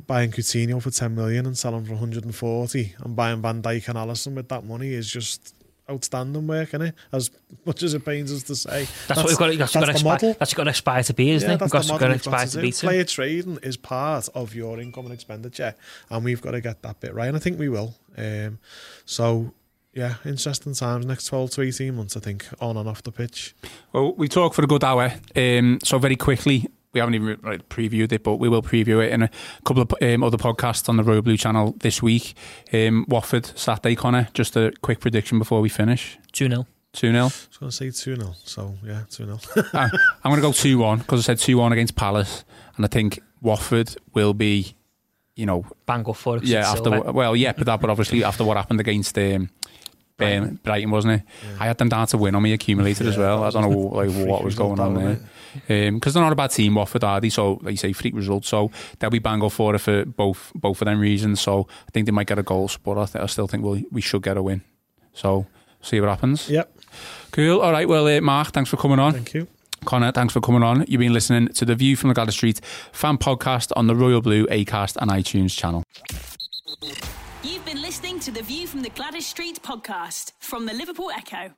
buying Coutinho for 10 million and selling for 140 and buying Van Dijk and Alisson with that money is just outstanding work, isn't it? As much as it pains us to say. that's, what we've got. That's, that's got to the aspire, model. that's got to aspire to be, isn't Yeah, it? that's We've the got model to got aspire to to be. Player trading is part of your income and expenditure, and we've got to get that bit right. And I think we will. Um, so, yeah, interesting times next 12 to 18 months, I think, on and off the pitch. Well, we talked for a good hour. Um, so very quickly, we haven't even like, previewed it, but we will preview it in a couple of um, other podcasts on the Royal Blue channel this week. Um, Watford Saturday, Connor. Just a quick prediction before we finish. 2 0. 2 0. I was going to say 2 0. So, yeah, 2 0. [LAUGHS] I'm going to go 2 1 because I said 2 1 against Palace. And I think Watford will be, you know, Bang up for it. 'cause yeah, after Silva. well, yeah, but that, but obviously after what happened against um, Brighton. Brighton, wasn't it? I had them down to win on me accumulated as well. I don't know like, what was going on there because they're not a bad team, Watford are they? So like you say, freak results. So they'll be bang up for it for both both of them reasons. So I think they might get a goal, but I, th- I still think we we should get a win. So see what happens. yep. Cool. All right. Well, uh, Mark, thanks for coming on. Thank you. Connor, thanks for coming on. You've been listening to the View from the Gwladys Street fan podcast on the Royal Blue Acast and iTunes channel. To the View from the Gwladys Street podcast from the Liverpool Echo.